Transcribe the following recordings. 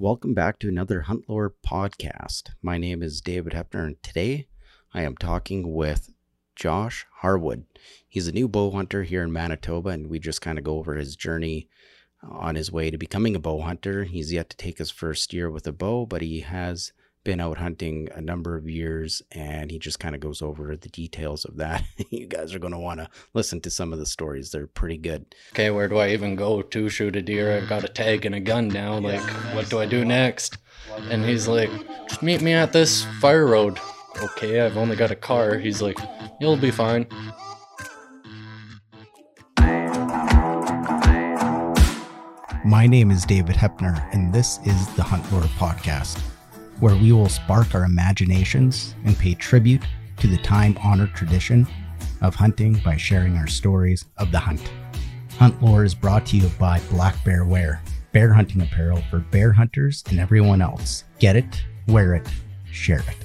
Welcome back to another Hunt Lore podcast. My name is David Hepner, and today I am talking with Josh Harwood. He's a new bow hunter here in Manitoba, and we just kind of go over his journey uh, on his way to becoming a bow hunter. He's yet to take his first year with a bow, but he has been out hunting a number of years and he just kind of goes over the details of that. you guys are going to want to listen to some of the stories. They're pretty good. Okay, where do I even go to shoot a deer? I've got a tag and a gun now. Like, what do I do next? And he's like, just meet me at this fire road. Okay, I've only got a car. He's like, you'll be fine. My name is David Hepner, and this is the Hunt Lore Podcast where we will spark our imaginations and pay tribute to the time honored tradition of hunting by sharing our stories of the hunt. Hunt Lore is brought to you by Black Bear Wear, bear hunting apparel for bear hunters and everyone else. Get it, wear it, share it.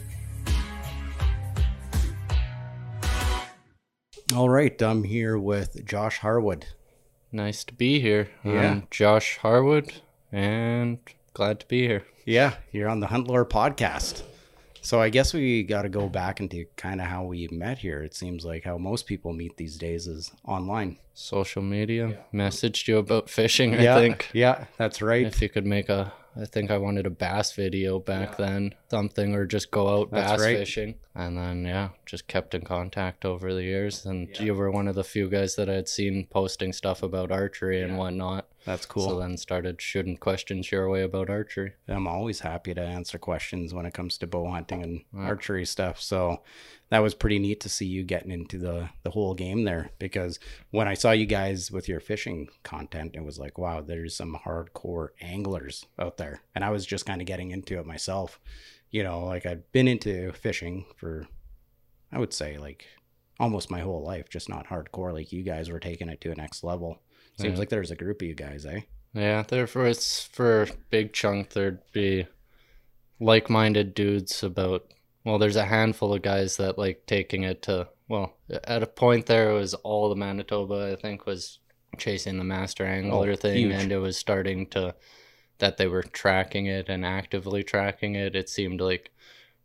All right, I'm here with Josh Harwood. Nice to be here. Yeah. I'm Josh Harwood, and glad to be here. Yeah, you're on the Hunt Lore podcast. So I guess we got to go back into kind of how we met here. It seems like how most people meet these days is online. Social media messaged you about fishing, yeah, I think. Yeah, that's right. If you could make a, I think I wanted a bass video back then, something, or just go out That's bass right. fishing. And then, yeah, just kept in contact over the years. And you were one of the few guys that I had seen posting stuff about archery and whatnot. That's cool. So then started shooting questions your way about archery. I'm always happy to answer questions when it comes to bow hunting and archery stuff. So that was pretty neat to see you getting into the the whole game there because when I saw you guys with your fishing content, it was like, wow, there's some hardcore anglers out there. And I was just kind of getting into it myself. You know, like I've been into fishing for I would say like almost my whole life, just not hardcore like you guys were taking it to a next level. Seems Yeah. like there's a group of you guys, eh? Yeah, therefore it's for a big chunk there'd be like-minded dudes about well, there's a handful of guys that like taking it to well, at a point there it was all the Manitoba I think was chasing the master angler Oh, thing huge. and it was starting to that they were tracking it and actively tracking it. It seemed like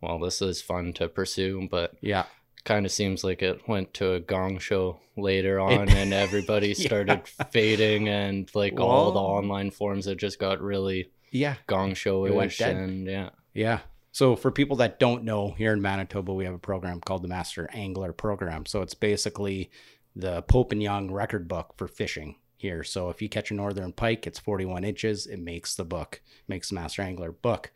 well, this is fun to pursue, but Yeah. kind of seems like it went to a gong show later on and everybody Yeah. started fading and like all the online forums that just got really Yeah. gong show It went dead. and yeah Yeah. So for people that don't know, here in Manitoba, we have a program called the Master Angler Program. So it's basically the Pope and Young record book for fishing here. So if you catch a northern pike, it's 41 inches. It makes the book, makes the Master Angler book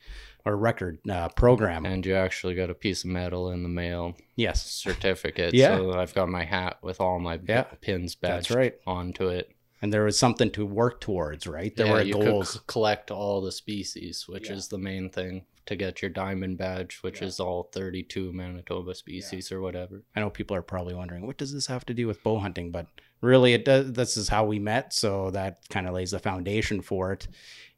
or record uh, program. and you actually got a piece of metal in the mail yes. certificate Yeah. so i've got my hat with all my Yeah. pins That's right. onto it And there was something to work towards, right? There yeah, were goals. c- collect all the species which Yeah. is the main thing to get your diamond badge which Yeah. is all 32 manitoba species or whatever I know people are probably wondering, what does this have to do with bow hunting? But really, it does. This is how we met, so that kind of lays the foundation for it.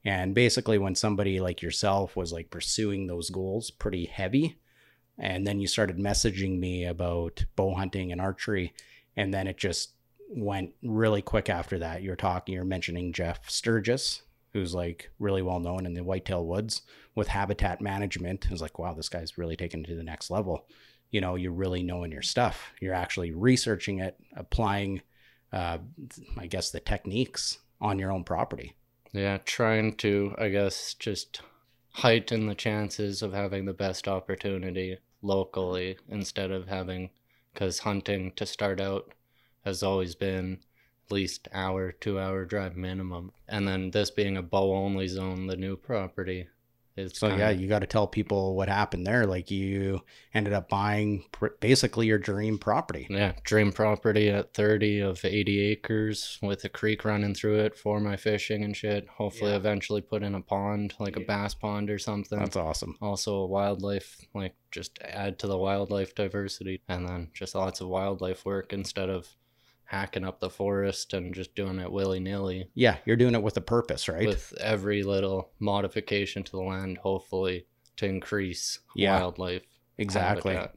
And basically, when somebody like yourself was like pursuing those goals pretty heavy, and then you started messaging me about bow hunting and archery, and then it just went really quick after that. You're talking, you're mentioning Jeff Sturgis, who's like really well known in the whitetail woods with habitat management. I was like, wow, this guy's really taken it to the next level you know you're really knowing your stuff you're actually researching it applying uh, i guess the techniques on your own property Yeah, trying to, I guess, just heighten the chances of having the best opportunity locally instead of having, because hunting to start out has always been least hour, two hour drive minimum. And then this being a bow only zone, the new property It's so yeah you got to tell people what happened there like you ended up buying pr- basically your dream property Yeah, dream property at 30 of 80 acres with a creek running through it for my fishing and shit. Hopefully, Yeah. eventually put in a pond, like a bass pond or something. that's awesome also a wildlife like just add to the wildlife diversity and then just lots of wildlife work instead of hacking up the forest and just doing it willy-nilly yeah you're doing it with a purpose right with every little modification to the land hopefully to increase Yeah. wildlife exactly habitat.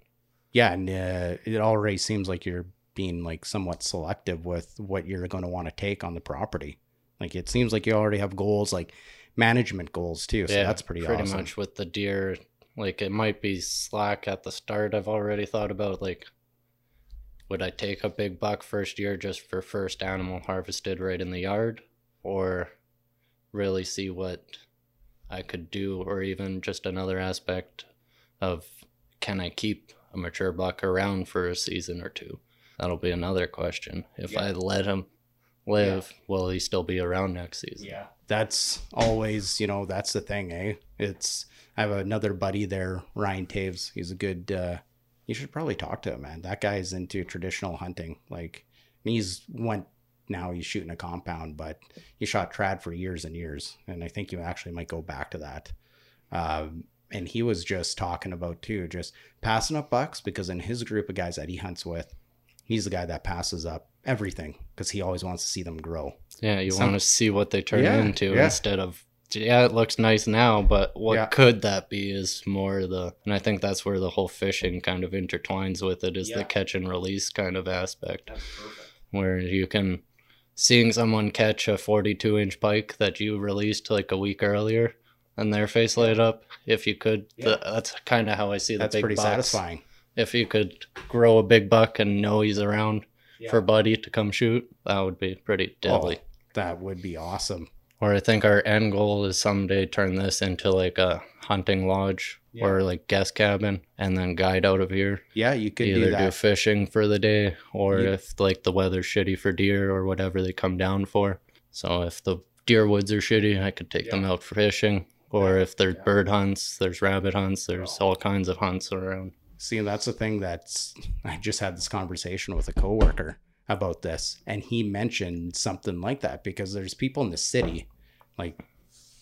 yeah and uh, it already seems like you're being like somewhat selective with what you're going to want to take on the property like it seems like you already have goals like management goals too. So that's pretty, pretty awesome. much with the deer. Like it might be slack at the start. I've already thought about like, would I take a big buck first year just for first animal harvested right in the yard, or really see what I could do, or even just another aspect of can I keep a mature buck around for a season or two? That'll be another question. If Yeah. I let him live, will he still be around next season? Yeah. That's always, you know, that's the thing, eh? It's I have another buddy there, Ryan Taves. He's a good uh you should probably talk to him, man. That guy is into traditional hunting. Like he's went now he's shooting a compound, but he shot trad for years and years. And I think you actually might go back to that. Um and he was just talking about too, just passing up bucks because in his group of guys that he hunts with, he's the guy that passes up everything because he always wants to see them grow. Yeah, you Some- want to see what they turn Yeah, into yeah. instead of yeah, it looks nice now, but what Yeah. could that be is more the and I think that's where the whole fishing kind of intertwines with it is Yeah. the catch and release kind of aspect where you can seeing someone catch a 42 inch pike that you released like a week earlier and their face light up if you could th- that's kind of how I see the That's big pretty bucks. satisfying. if you could grow a big buck and know he's around Yeah. for buddy to come shoot that would be pretty oh, deadly Oh, that would be awesome. Or I think our end goal is someday turn this into like a hunting lodge or like guest cabin and then guide out of here. Yeah, you could Either do do, fishing for the day or if like the weather's shitty for deer or whatever they come down for. So if the deer woods are shitty, I could take them out for fishing. Or if there's bird hunts, there's rabbit hunts, there's oh. all kinds of hunts around. See, that's the thing that's I just had this conversation with a coworker about this and he mentioned something like that because there's people in the city like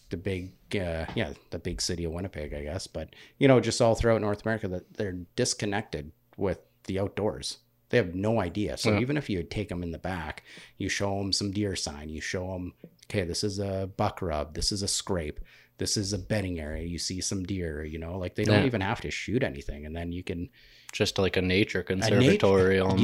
the big uh, yeah, the big city of Winnipeg, I guess, but you know, just all throughout North America that they're disconnected with the outdoors. They have no idea. So Yeah. even if you take them in the back, you show them some deer sign, you show them, okay, this is a buck rub, this is a scrape, this is a bedding area. You see some deer, you know, like they don't Yeah. even have to shoot anything, and then you can Just like a nature nat- conservatory almost.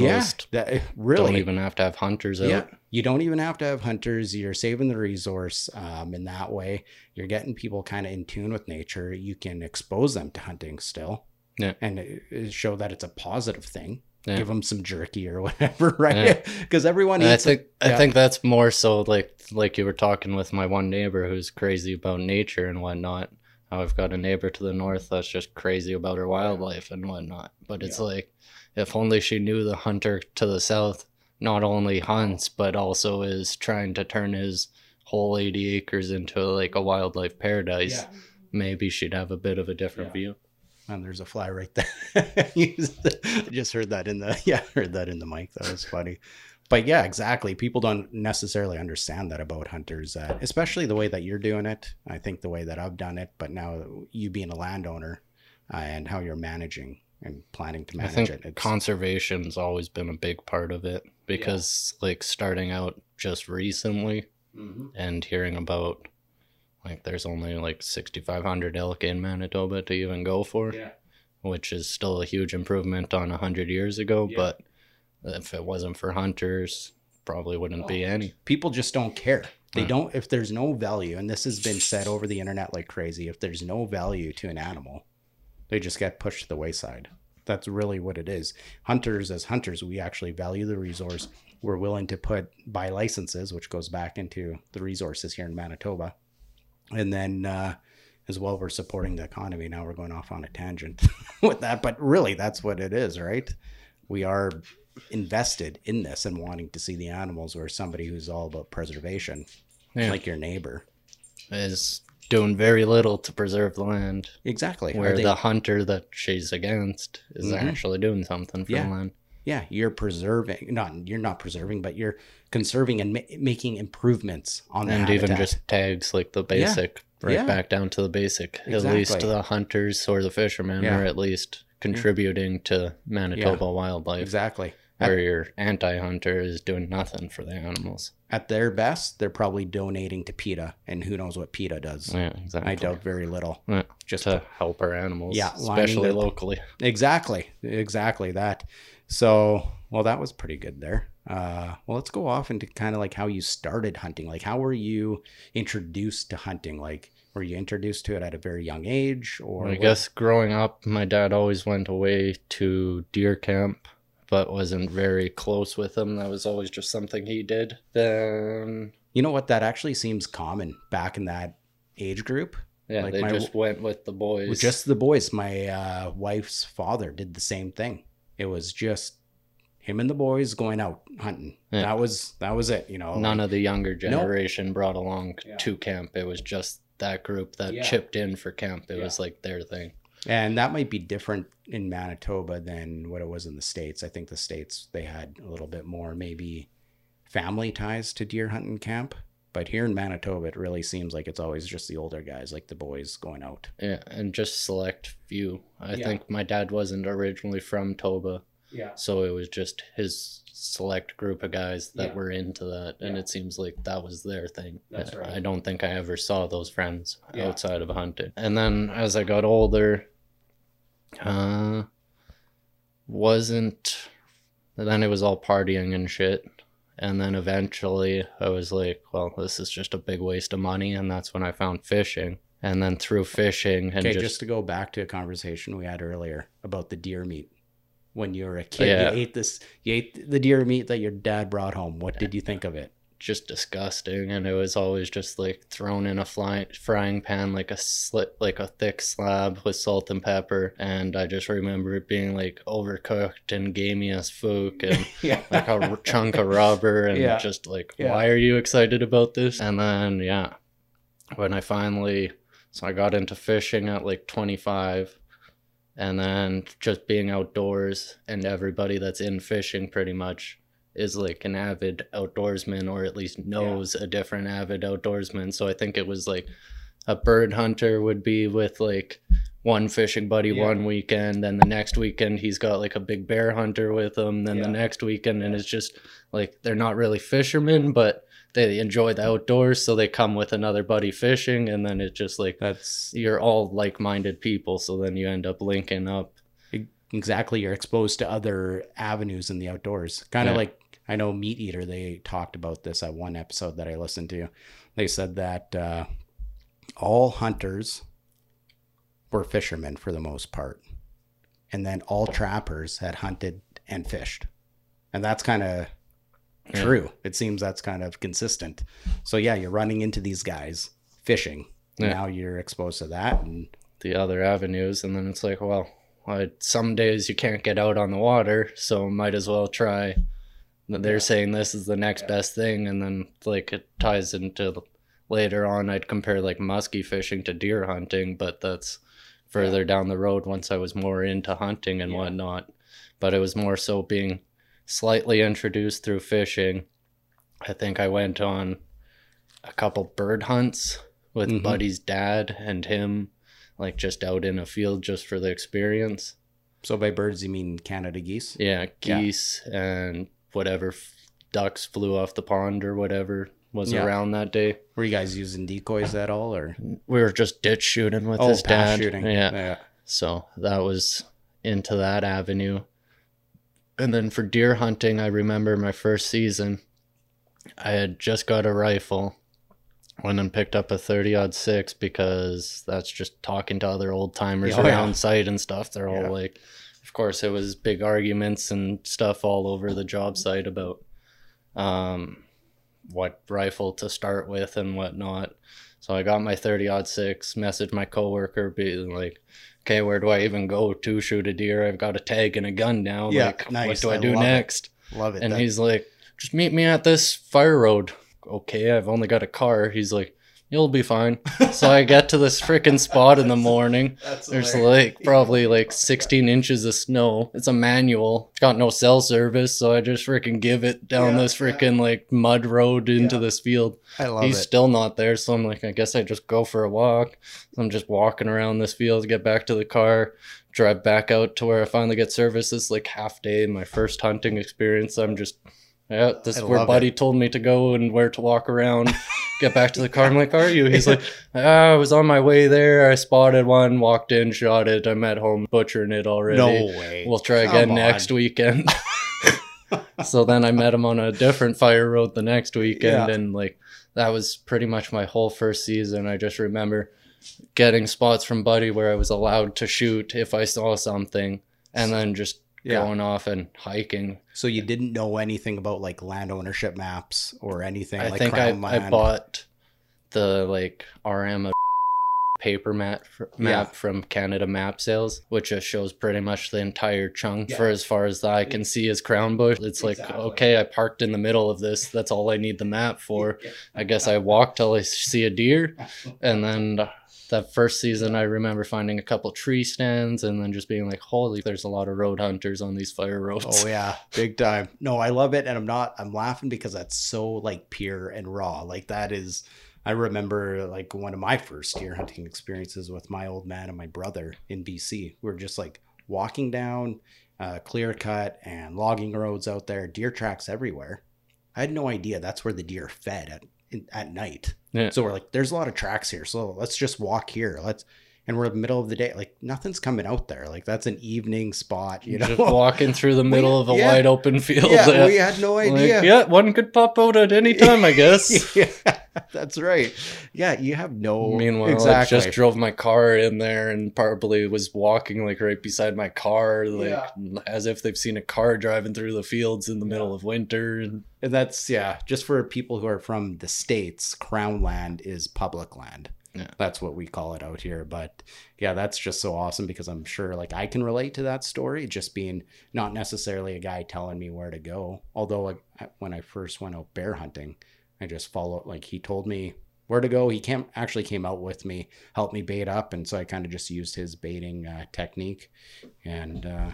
yeah, that, really. Don't even have to have hunters out. yeah, you don't even have to have hunters. You're saving the resource um, in that way. You're getting people kind of in tune with nature. You can expose them to hunting still, Yeah. and it- it show that it's a positive thing. Yeah. Give them some jerky or whatever, right? Yeah. Because everyone And I think yeah. I think that's more so like like you were talking with my one neighbor who's crazy about nature and whatnot. How I've got a neighbor to the north that's just crazy about her wildlife and whatnot. But it's Yeah. like if only she knew the hunter to the south not only hunts but also is trying to turn his whole 80 acres into like a wildlife paradise. Maybe she'd have a bit of a different Yeah. view. And there's a fly right there. You just heard that in the yeah, heard that in the mic. That was funny. But yeah, exactly. People don't necessarily understand that about hunters, uh, especially the way that you're doing it. I think the way that I've done it, but now you being a landowner uh, and how you're managing and planning to manage it. It's, conservation's always been a big part of it because like starting out just recently Mhm. and hearing about like there's only like 6500 elk in Manitoba to even go for Yeah. which is still a huge improvement on 100 years ago Yeah. but if it wasn't for hunters probably wouldn't be Oh. any people just don't care. They Yeah. don't if there's no value, and this has been said over the internet like crazy, if there's no value to an animal, they just get pushed to the wayside. That's really what it is. Hunters as hunters, we actually value the resource. We're willing to put buy licenses, which goes back into the resources here in Manitoba. And then uh as well we're supporting the economy. Now we're going off on a tangent with that, but really that's what it is, right? We are invested in this and wanting to see the animals or somebody who's all about preservation Yeah. like your neighbor is doing very little to preserve the land exactly where they- the hunter that she's against is Mhm. actually doing something for Yeah. the land yeah you're preserving not you're not preserving but you're conserving and ma- making improvements on the and even habitat. just tags like the basic right Yeah. back down to the basic at least the hunters or the fishermen Yeah. are at least contributing to manitoba wildlife exactly where your anti-hunter is doing nothing for the animals. At their best, they're probably donating to PETA, and who knows what PETA does. Yeah, exactly. I doubt very little. Yeah, Just to help our animals, Yeah, especially locally. Exactly, exactly that. So, well, that was pretty good there. Uh, well, let's go off into kind of like how you started hunting. Like, how were you introduced to hunting? Like, were you introduced to it at a very young age, or I what- guess growing up, my dad always went away to deer camp, but wasn't very close with them. That was always just something he did. Then, you know what? That actually seems common back in that age group. yeah, Like they my- just went with the boys. With just the boys. My uh, wife's father did the same thing. It was just him and the boys going out hunting. Yeah. That was that was it. You know, none like- of the younger generation brought along Yeah. to camp. It was just that group that Yeah. chipped in for camp. It Yeah. was like their thing. And that might be different in Manitoba than what it was in the States. I think the States, they had a little bit more maybe family ties to deer hunting camp. But here in Manitoba, it really seems like it's always just the older guys, like the boys going out. Yeah, and just select few. I Yeah. think my dad wasn't originally from Toba, Yeah. so it was just his select group of guys that Yeah. were into that, and Yeah. it seems like that was their thing. That's right. I don't think I ever saw those friends outside of hunting. And then as I got older, uh, wasn't. Then it was all partying and shit. And then eventually I was like, well, this is just a big waste of money. And that's when I found fishing. And then through fishing and Okay, just, just, to go back to a conversation we had earlier about the deer meat. When you were a kid, Yeah. you ate this, you ate the deer meat that your dad brought home. What did you think of it? Just disgusting and it was always just like thrown in a fly, frying pan like a slit like a thick slab with salt and pepper and i just remember it being like overcooked and gamey as fuck and Yeah, like a r- chunk of rubber and Yeah. just like Yeah. why are you excited about this and then yeah when i finally so i got into fishing at like 25 and then just being outdoors and everybody that's in fishing pretty much is like an avid outdoorsman or at least knows a different avid outdoorsman so i think it was like a bird hunter would be with like one fishing buddy Yeah. one weekend then the next weekend he's got like a big bear hunter with him then Yeah. the next weekend and it's just like they're not really fishermen but they enjoy the outdoors so they come with another buddy fishing and then it's just like that's you're all like-minded people so then you end up linking up exactly. You're exposed to other avenues in the outdoors. Kind of Yeah. like I know Meat Eater. They talked about this at one episode that I listened to. They said that uh, all hunters were fishermen for the most part, and then all trappers had hunted and fished, and that's kind of Yeah. true. It seems that's kind of consistent. So yeah, you're running into these guys fishing. Yeah. Now you're exposed to that, and the other avenues and then it's like well I, some days you can't get out on the water so might as well try they're Yeah. saying this is the next Yeah. best thing and then like it ties into later on i'd compare like musky fishing to deer hunting but that's further down the road once i was more into hunting and Yeah. whatnot but it was more so being slightly introduced through fishing i think i went on a couple bird hunts with Mhm. buddy's dad and him like just out in a field just for the experience so by birds you mean Canada geese. yeah Yeah. geese and whatever f- ducks flew off the pond or whatever was Yeah. around that day Were you guys using decoys at all, or we were just ditch shooting with oh, his dad shooting? yeah so that was into that avenue and then for deer hunting i remember my first season i had just got a rifle went and picked up a 30 aught six because that's just talking to other old timers Oh, yeah. around site and stuff they're Yeah. all like of course it was big arguments and stuff all over the job site about um what rifle to start with and whatnot so I got my 30 aught six, messaged my coworker, being like, okay, where do I even go to shoot a deer? I've got a tag and a gun now. Yeah, like, nice. what do I, I do love it. next? Love it. And That- he's like, just meet me at this fire road. Okay, I've only got a car. He's like, you'll be fine. so I get to this freaking spot in the morning. That's There's like probably like 16 inches of snow. It's a manual. It's got no cell service, so I just freaking give it down Yeah, this freaking like mud road into Yeah. this field. I love He's it. still not there, so I'm like, I guess I just go for a walk. So I'm just walking around this field, get back to the car, drive back out to where I finally get service. This like half day, my first hunting experience. I'm just, yeah, this I is where Buddy told me to go and where to walk around. get back to the car. I'm like, are you? He's like, ah, I was on my way there. I spotted one, walked in, shot it. I'm at home butchering it already. no way. We'll try Come again on. next weekend. so then I met him on a different fire road the next weekend, Yeah. and like that was pretty much my whole first season. I just remember getting spots from Buddy where I was allowed to shoot if I saw something, and then just Yeah. going off and hiking. So you didn't know anything about like land ownership maps or anything I like think I, I bought the like RM paper map map Yeah. from Canada Map Sales, which just shows pretty much the entire chunk Yeah. for as far as eye can see is Crown Bush. It's like okay, I parked in the middle of this. That's all I need the map for. I guess I walk till I see a deer, and then. That first season, I remember finding a couple tree stands and then just being like, "Holy, there's a lot of road hunters on these fire roads." Oh yeah, big time. No, I love it, and I'm not. I'm laughing because that's so like pure and raw. Like that is. I remember like one of my first deer hunting experiences with my old man and my brother in BC. We are just like walking down uh, clear cut and logging roads out there, deer tracks everywhere. I had no idea that's where the deer fed at in, at night. Yeah. So we're like, there's a lot of tracks here, so let's just walk here. Let's. And we're in the middle of the day, like nothing's coming out there. Like that's an evening spot, you know. just walking through the middle of a yeah. wide open field. yeah, uh, we had no like, idea. yeah, one could pop out at any time, I guess. yeah, that's right. Yeah, you have no. Meanwhile, exactly. I just drove my car in there and probably was walking like right beside my car, like as if they've seen a car driving through the fields in the middle of winter. And and that's yeah. Just for people who are from the states, crown land is public land. Yeah. That's what we call it out here. But yeah, that's just so awesome because I'm sure like I can relate to that story. Just being not necessarily a guy telling me where to go. Although when I first went out bear hunting, I just followed like he told me where to go. He came actually came out with me, helped me bait up, and so I kind of just used his baiting uh, technique, and uh,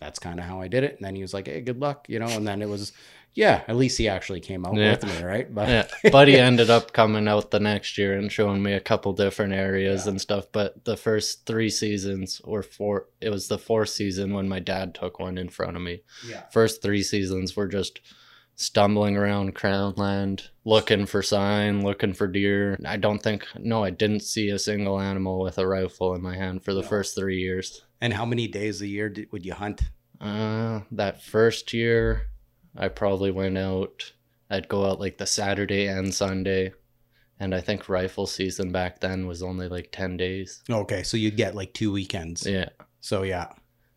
that's kind of how I did it. And then he was like, "Hey, good luck," you know. And then it was, yeah, at least he actually came out Yeah. with me, right? But yeah, Buddy ended up coming out the next year and showing me a couple different areas Yeah. and stuff. But the first three seasons, or four, it was the fourth season when my dad took one in front of me. yeah, first three seasons were just stumbling around Crownland, looking for sign looking for deer i don't think no i didn't see a single animal with a rifle in my hand for the No. first three years And how many days a year did, would you hunt? uh that first year i probably went out i'd go out like the saturday and sunday and i think rifle season back then was only like 10 days Okay, so you'd get like two weekends. yeah So yeah,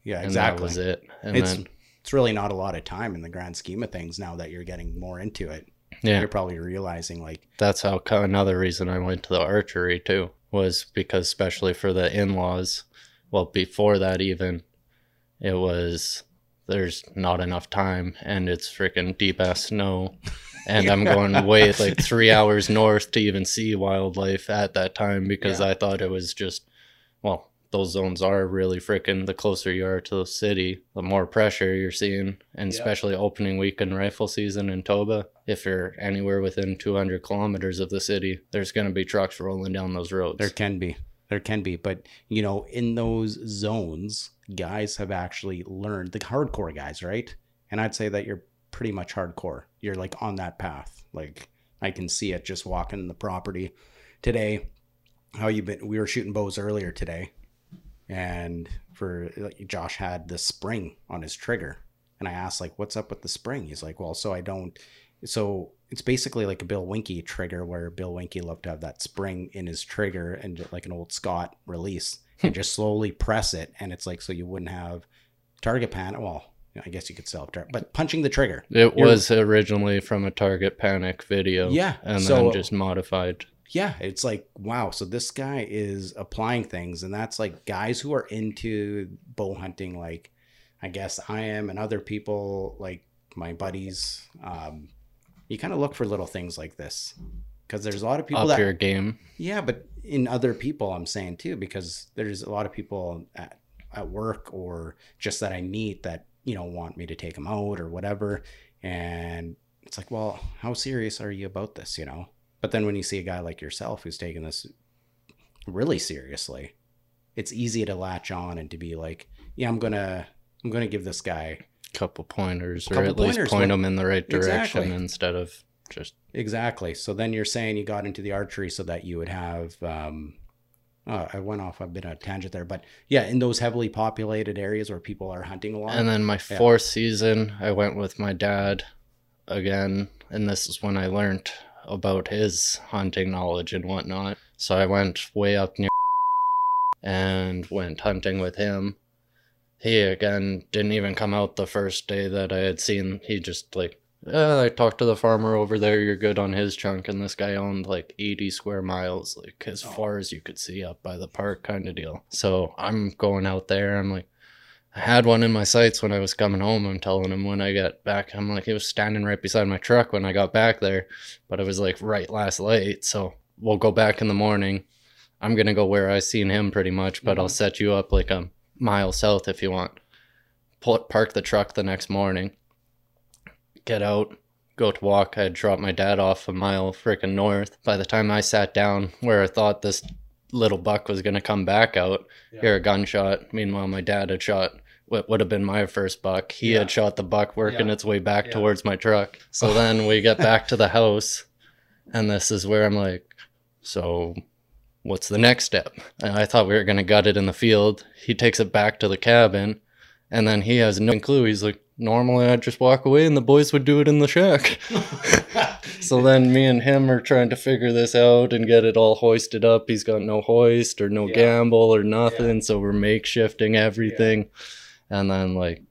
yeah, exactly. and that was it and It's then it's really not a lot of time in the grand scheme of things now that you're getting more into it. yeah You're probably realizing like, that's how another reason I went to the archery too was because especially for the in-laws well before that even it was there's not enough time and it's freaking deep ass snow and I'm going way like 3 hours north to even see wildlife at that time because Yeah. I thought it was just well those zones are really freaking the closer you are to the city, the more pressure you're seeing, and especially opening weekend rifle season in Toba. If you're anywhere within 200 kilometers of the city, there's going to be trucks rolling down those roads. there can be, there can be, but you know, in those zones, guys have actually learned the hardcore guys, right? And I'd say that you're pretty much hardcore. You're like on that path. Like I can see it just walking the property today. How you've been? We were shooting bows earlier today, and for like, Josh had the spring on his trigger, and I asked like, "What's up with the spring?" He's like, "Well, so I don't." So it's basically like a Bill Winke trigger, where Bill Winke loved to have that spring in his trigger and like an old Scott release, and just slowly press it, and it's like so you wouldn't have target panic. Well, I guess you could have target, but punching the trigger. it You're- was originally from a Target Panic video. Yeah, And so- then just modified. yeah, it's like wow. So this guy is applying things, and that's like guys who are into bow hunting, like I guess I am, and other people like my buddies. Um, you kind of look for little things like this because there's a lot of people Up that your game. yeah, but in other people, I'm saying too, because there's a lot of people at, at work or just that I meet that, you know, want me to take them out or whatever. And it's like, well, how serious are you about this, you know? But then when you see a guy like yourself who's taking this really seriously, it's easy to latch on and to be like, yeah, I'm to, I'm going to give this guy Couple pointers, or Couple at least pointers, point but- them in the right direction Exactly. instead of just Exactly. So then you're saying you got into the archery so that you would have. Um, oh, I went off a bit on a tangent there, but yeah, in those heavily populated areas where people are hunting a lot. And then my Yeah. fourth season, I went with my dad again, and this is when I learned about his hunting knowledge and whatnot. So I went way up near and went hunting with him. He again didn't even come out the first day that I had seen. He just like, yeah, I talked to the farmer over there. You're good on his chunk, and this guy owned like 80 square miles, like as Oh. far as you could see up by the park, kind of deal. So I'm going out there. I'm like. I had one in my sights when I was coming home. I'm telling him when I got back. I'm like, he was standing right beside my truck when I got back there, but it was like right last light. So we'll go back in the morning. I'm gonna go where I seen him pretty much, but I'll Mhm. set you up like a mile south if you want. Pull, park the truck the next morning. Get out, go to walk. I had dropped my dad off a mile freaking north. By the time I sat down where I thought this little buck was gonna come back out, hear a gunshot. Meanwhile, my dad had shot what would have been my first buck. He Yeah. had shot the buck working Yeah. its way back Yeah. towards my truck. So then we get back to the house, and this is where I'm like, so what's the next step? And I thought we were gonna gut it in the field. He takes it back to the cabin, and then he has no clue. He's like, normally I'd just walk away, and the boys would do it in the shack. So then me and him are trying to figure this out and get it all hoisted up. He's got no hoist or no Yeah. gambrel or nothing, so we're makeshifting everything. And then like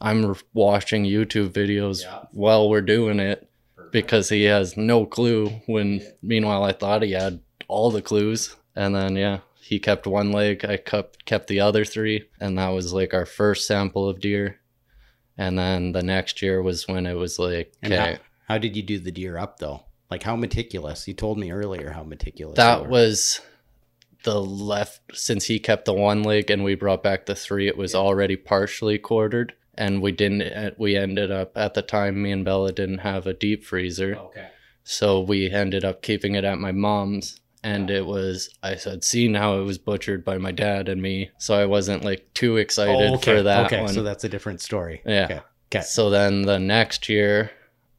I'm watching YouTube videos Yeah. while we're doing it because he has no clue when Yeah. meanwhile I thought he had all the clues. And then yeah, he kept one leg, I kept kept the other three, and that was like our first sample of deer. And then the next year was when it was like okay. how, how did you do the deer up though? Like how meticulous? You told me earlier how meticulous. That was the left since he kept the one leg and we brought back the three. It was Yeah. already partially quartered, and we didn't. uh, We ended up at the time. Me and Bella didn't have a deep freezer, okay. so we ended up keeping it at my mom's. And it was I said, seen how it was butchered by my dad and me, so I wasn't like too excited Oh, okay. for that okay, one. so that's a different story. Yeah. Okay. Okay. So then the next year,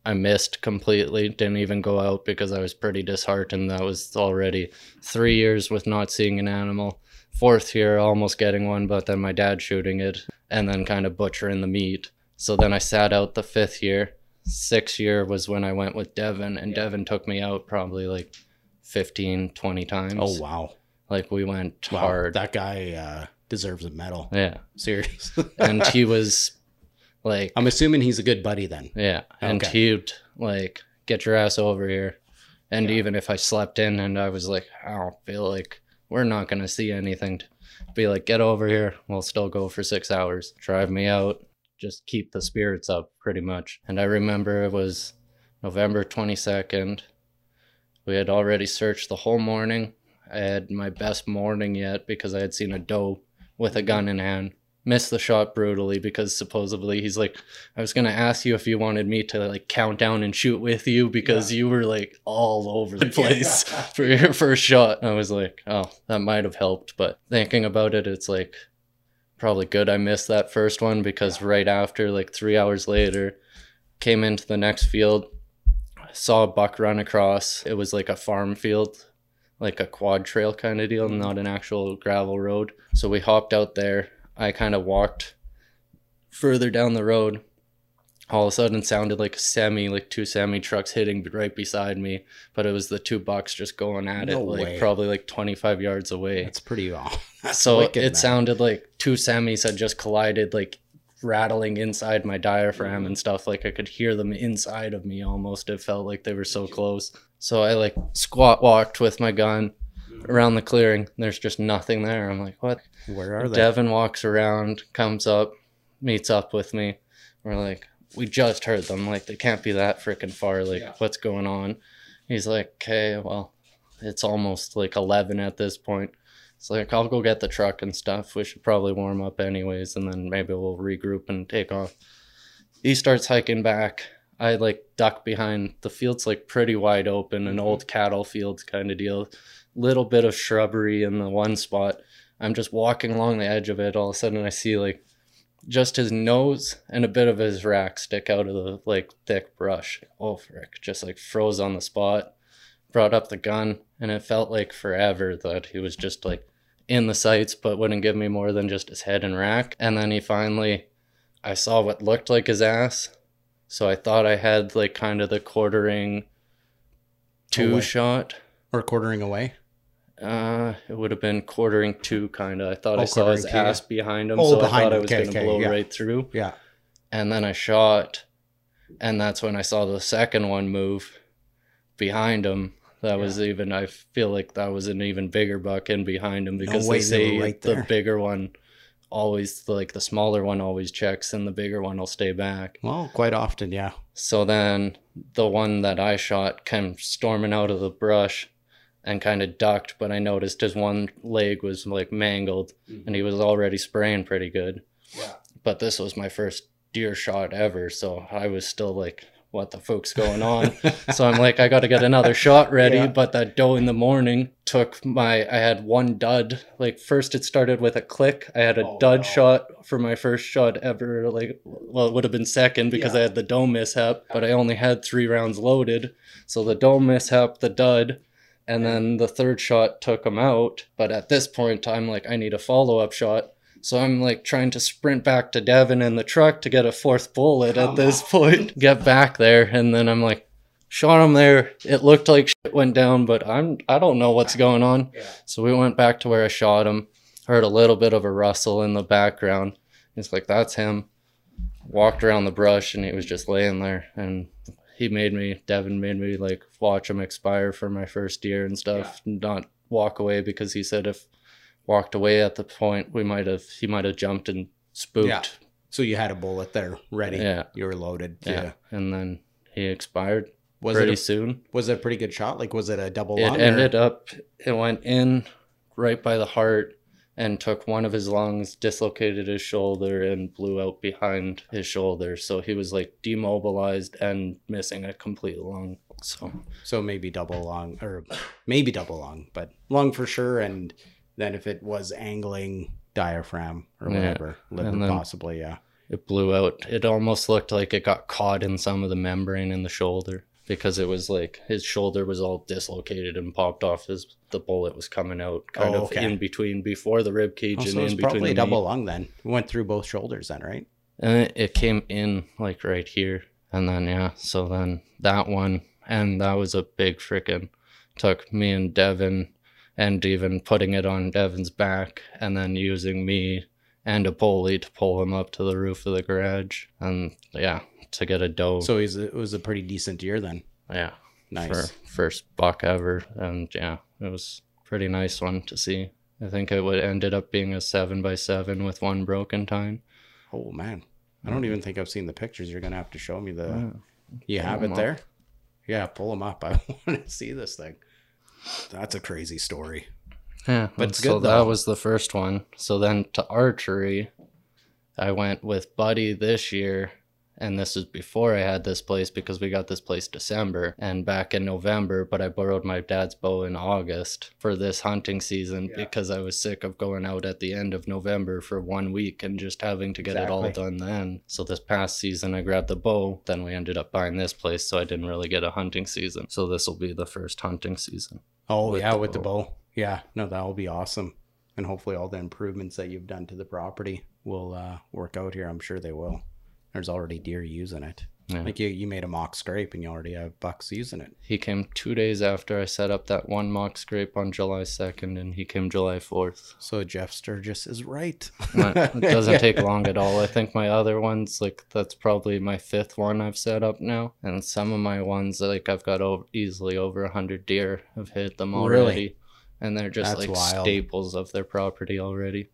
I missed completely. Didn't even go out because I was pretty disheartened. That was already three years with not seeing an animal. Fourth year, almost getting one, but then my dad shooting it and then kind of butchering the meat. So then I sat out the fifth year. Sixth year was when I went with Devin, and Devin took me out probably like 15, 20 times. Oh wow. Like we went Wow. hard. That guy uh, deserves a medal. yeah. Serious. And he was like, I'm assuming he's a good buddy then. Yeah, and Okay. he'd like get your ass over here. And Yeah. even if I slept in and I was like, I don't feel like we're not gonna see anything, to be like, get over here. We'll still go for six hours. Drive me out. Just keep the spirits up, pretty much. And I remember it was November twenty second. We had already searched the whole morning. I had my best morning yet because I had seen a doe with a gun in hand. Missed the shot brutally because supposedly he's like, I was gonna ask you if you wanted me to like count down and shoot with you because you were like all over the place for your first shot. I was like, oh, that might have helped. But thinking about it, it's like probably good I missed that first one because right after, like three hours later, came into the next field, saw a buck run across. It was like a farm field, like a quad trail kind of deal, not an actual gravel road. So we hopped out there. I kind of walked further down the road. All of a sudden, it sounded like a semi, like two semi trucks hitting right beside me, but it was the two bucks just going at it, like way. probably like 25 yards away. That's pretty That's so wicked, it man. sounded like two semis had just collided, like rattling inside my diaphragm and stuff. Like I could hear them inside of me almost. It felt like they were so close. So I like squat walked with my gun around the clearing. There's just nothing there. I'm like, what? Where are they? Devin walks around, comes up, meets up with me. We're like, we just heard them. Like, they can't be that freaking far. Like, Yeah. what's going on? he's like, okay, well, it's almost like 11 at this point. It's like, I'll go get the truck and stuff. We should probably warm up anyways, and then maybe we'll regroup and take off. He starts hiking back. I like duck behind. The field's like pretty wide open, an old mm-hmm. cattle field kind of deal. Little bit of shrubbery in the one spot. I'm just walking along the edge of it. All of a sudden, I see like just his nose and a bit of his rack stick out of the like thick brush. Oh frick! Just like froze on the spot. Brought up the gun, and it felt like forever that he was just like in the sights, but wouldn't give me more than just his head and rack. And then he finally, I saw what looked like his ass, so I thought I had like kind of the quartering to Away. shot. Or quartering away. Uh, it would have been quartering to, kind of. I thought Oh, I saw his quartering to, yeah. ass behind him, Oh, so I behind thought I was Okay, going to okay, blow yeah. right through. Yeah. And then I shot, and that's when I saw the second one move behind him. That was even. I feel like that was an even bigger buck in behind him because way, they say right the bigger one always like the smaller one always checks and the bigger one will stay back. Well, quite often, yeah. So then the one that I shot came storming out of the brush and kind of ducked, but I noticed his one leg was like mangled mm-hmm. and he was already spraying pretty good. Yeah. But this was my first deer shot ever, so I was still like, what the fuck's going on? so I'm like, I got to get another shot ready. Yeah. But that doe in the morning took my, I had one dud. Like, first it started with a click. I had a Oh, dud no. shot for my first shot ever. Like, well, it would have been second because Yeah. I had the doe mishap, but I only had three rounds loaded. So the doe mishap, the dud, and then the third shot took him out. But at this point, I'm like, I need a follow up shot. So I'm like trying to sprint back to Devin in the truck to get a fourth bullet at Come this point. Get back there, and then I'm like, shot him there. It looked like shit went down, but I'm I don't know what's going on. Yeah. So we went back to where I shot him. Heard a little bit of a rustle in the background. It's like that's him. Walked around the brush, and he was just laying there, and he made me Devin made me like watch him expire for my first year and stuff, not walk away because he said if walked away at the point we might have he might have jumped and spooked. Yeah. So you had a bullet there ready. Yeah. You were loaded. Yeah. Yeah. And then he expired Was pretty it a, soon. was it a pretty good shot? Like was it a double It lung? or- ended up it went in right by the heart and took one of his lungs, dislocated his shoulder and blew out behind his shoulder. So he was like demobilized and missing a complete lung. So So maybe double lung or maybe double lung, but lung for sure. And then if it was angling diaphragm or whatever, And possibly, yeah. it blew out. It almost looked like it got caught in some of the membrane in the shoulder because it was like his shoulder was all dislocated and popped off as the bullet was coming out, kind Oh, of okay. in between before the rib cage Oh, and so in between probably double lung then. It went through both shoulders then, right? And it, it came in like right here, and then yeah, so then that one, and that was a big freaking. took me and Devin, and even putting it on Devin's back, and then using me and a pulley to pull him up to the roof of the garage, and yeah, to get a doe. So he's, it was a pretty decent year then. yeah, Nice. first buck ever, and yeah, it was pretty nice one to see. I think it would ended up being a seven by seven with one broken tine. Oh man, I don't even think I've seen the pictures. You're gonna have to show me the. Yeah. You Pull have it up. there. Yeah, pull them up. I want to see this thing. That's a crazy story. Yeah, But so good, that was the first one. So then to archery, I went with Buddy this year, and this is before I had this place because we got this place December and back in November. But I borrowed my dad's bow in August for this hunting season Yeah. because I was sick of going out at the end of November for one week and just having to get it all done then. So this past season, I grabbed the bow. Then we ended up buying this place, so I didn't really get a hunting season. So this will be the first hunting season. Oh With yeah, the with the bow. bow. Yeah, no, that will be awesome. And hopefully, all the improvements that you've done to the property will uh, work out here. I'm sure they will. There's already deer using it. Yeah. Like you, you made a mock scrape, and you already have bucks using it. He came two days after I set up that one mock scrape on July 2nd, and he came July 4th. So Jeff Sturgis is right. It doesn't take long at all. I think my other ones, like, that's probably my fifth one I've set up now. And some of my ones, like, I've got over, easily over 100 deer have hit them Really? already. And they're just That's like wild. staples of their property already.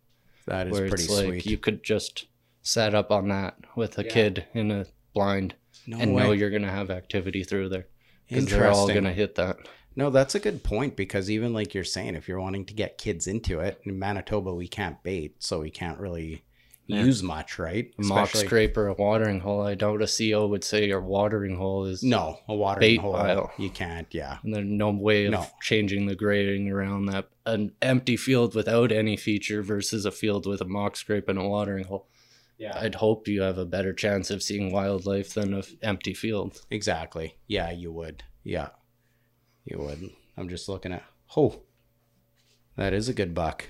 That is where pretty it's like sweet. you could just set up on that with a Yeah. kid in a blind no and way. know you're going to have activity through there. because they're all gonna hit that. No, that's a good point because even like you're saying, if you're wanting to get kids into it, in Manitoba we can't bait, so we can't really Yeah. use much, right? A mop Especially- scraper, a watering hole. I doubt a CO would say your watering hole is No, a watering hole. pile. You can't. Yeah. And there's no way of No. changing the grading around that. An empty field without any feature versus a field with a mock scrape and a watering hole. Yeah. I'd hope you have a better chance of seeing wildlife than a f- empty field. Exactly. Yeah, you would. Yeah, you would. I'm just looking at. Oh, that is a good buck.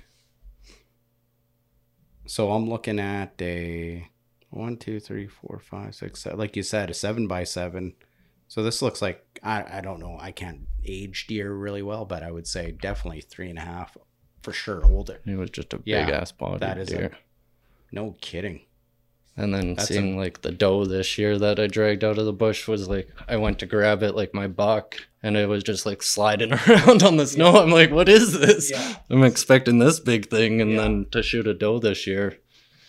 So I'm looking at a one, two, three, four, five, six, seven. Like you said, a seven by seven. So this looks like I, I don't know. I can't age deer really well, but I would say definitely three and a half for sure older. It was just a Yeah, big ass body that is a- deer. No kidding. And then That's seeing like the doe this year that I dragged out of the bush was like I went to grab it like my buck and it was just like sliding around on the snow. I'm like, what is this? Yeah. I'm expecting this big thing and Yeah. then to shoot a doe this year.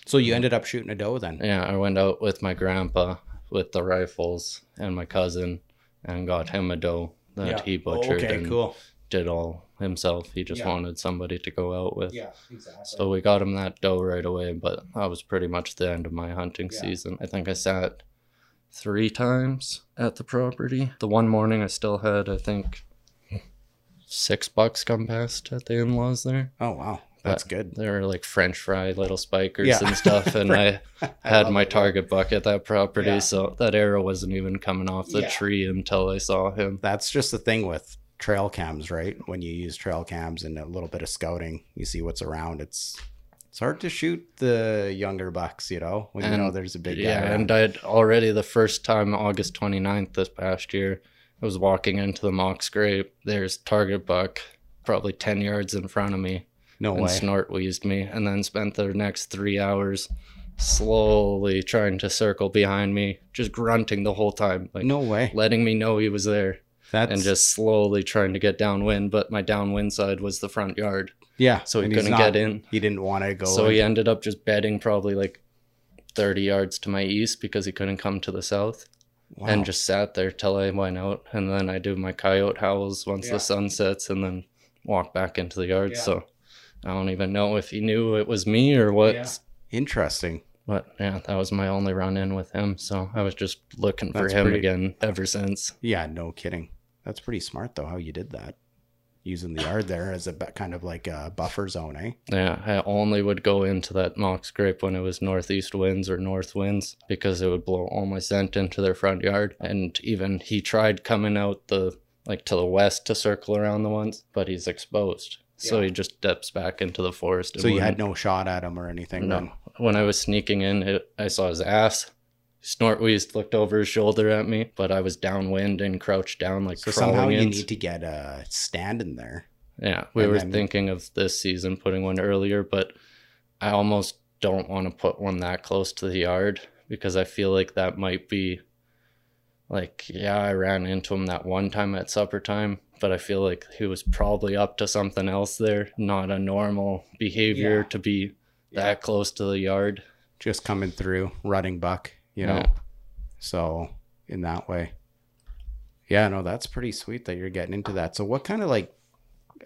So you ended up shooting a doe then? Yeah, I went out with my grandpa with the rifles and my cousin and got him a doe that he butchered Oh, okay, and cool. did all himself. He just Yeah. wanted somebody to go out with. Yeah, exactly. So we got him that doe right away, but that was pretty much the end of my hunting Yeah. season. I think I sat three times at the property. The one morning I still had, I think, six bucks come past at the in laws there. oh wow, that's good. They were like French fry little spikers Yeah. and stuff, and I I had love my it. target buck at that property, Yeah. so that arrow wasn't even coming off the Yeah. tree until I saw him. That's just the thing with trail cams, right? When you use trail cams and a little bit of scouting, you see what's around. It's it's hard to shoot the younger bucks, you know, when you know And- there's a big guy. Yeah, around. and I'd already the first time August 29th this past year, I was walking into the mock scrape. There's target buck, probably 10 yards in front of me, no and way. snort wheezed me, and then spent the next three hours slowly trying to circle behind me, just grunting the whole time, like no way. letting me know he was there, That's and just slowly trying to get downwind. But my downwind side was the front yard, yeah. so he couldn't not- get in. He didn't want to go. So in. he ended up just bedding probably like 30 yards to my east because he couldn't come to the south Wow. and just sat there till I went out. And then I do my coyote howls once Yeah. the sun sets and then walk back into the yard. Yeah. So I don't even know if he knew it was me or what. Yeah. interesting. But yeah, that was my only run in with him. So I was just looking for him pretty- again ever since. Yeah, no kidding. That's pretty smart though. How you did that, using the yard there as a kind of like a buffer zone, eh? Yeah, I only would go into that mock scrape when it was northeast winds or north winds because it would blow all my scent into their front yard. And even he tried coming out the like to the west to circle around the ones, but he's exposed. So Yeah. he just dips back into the forest. So you had no shot at him or anything. no. then? When I was sneaking in, it, I saw his ass. Snort looked over his shoulder at me, but I was downwind and crouched down like So crawling somehow you in. need to get a stand in there. Yeah, we And were then- thinking of this season putting one earlier, but I almost don't want to put one that close to the yard because I feel like that might be like, yeah, I ran into him that one time at supper time, but I feel like he was probably up to something else there, not a normal behavior Yeah. to be that close to the yard. just coming through, rutting buck, you know. Yeah. So in that way, yeah, no, that's pretty sweet that you're getting into that. So what kind of like,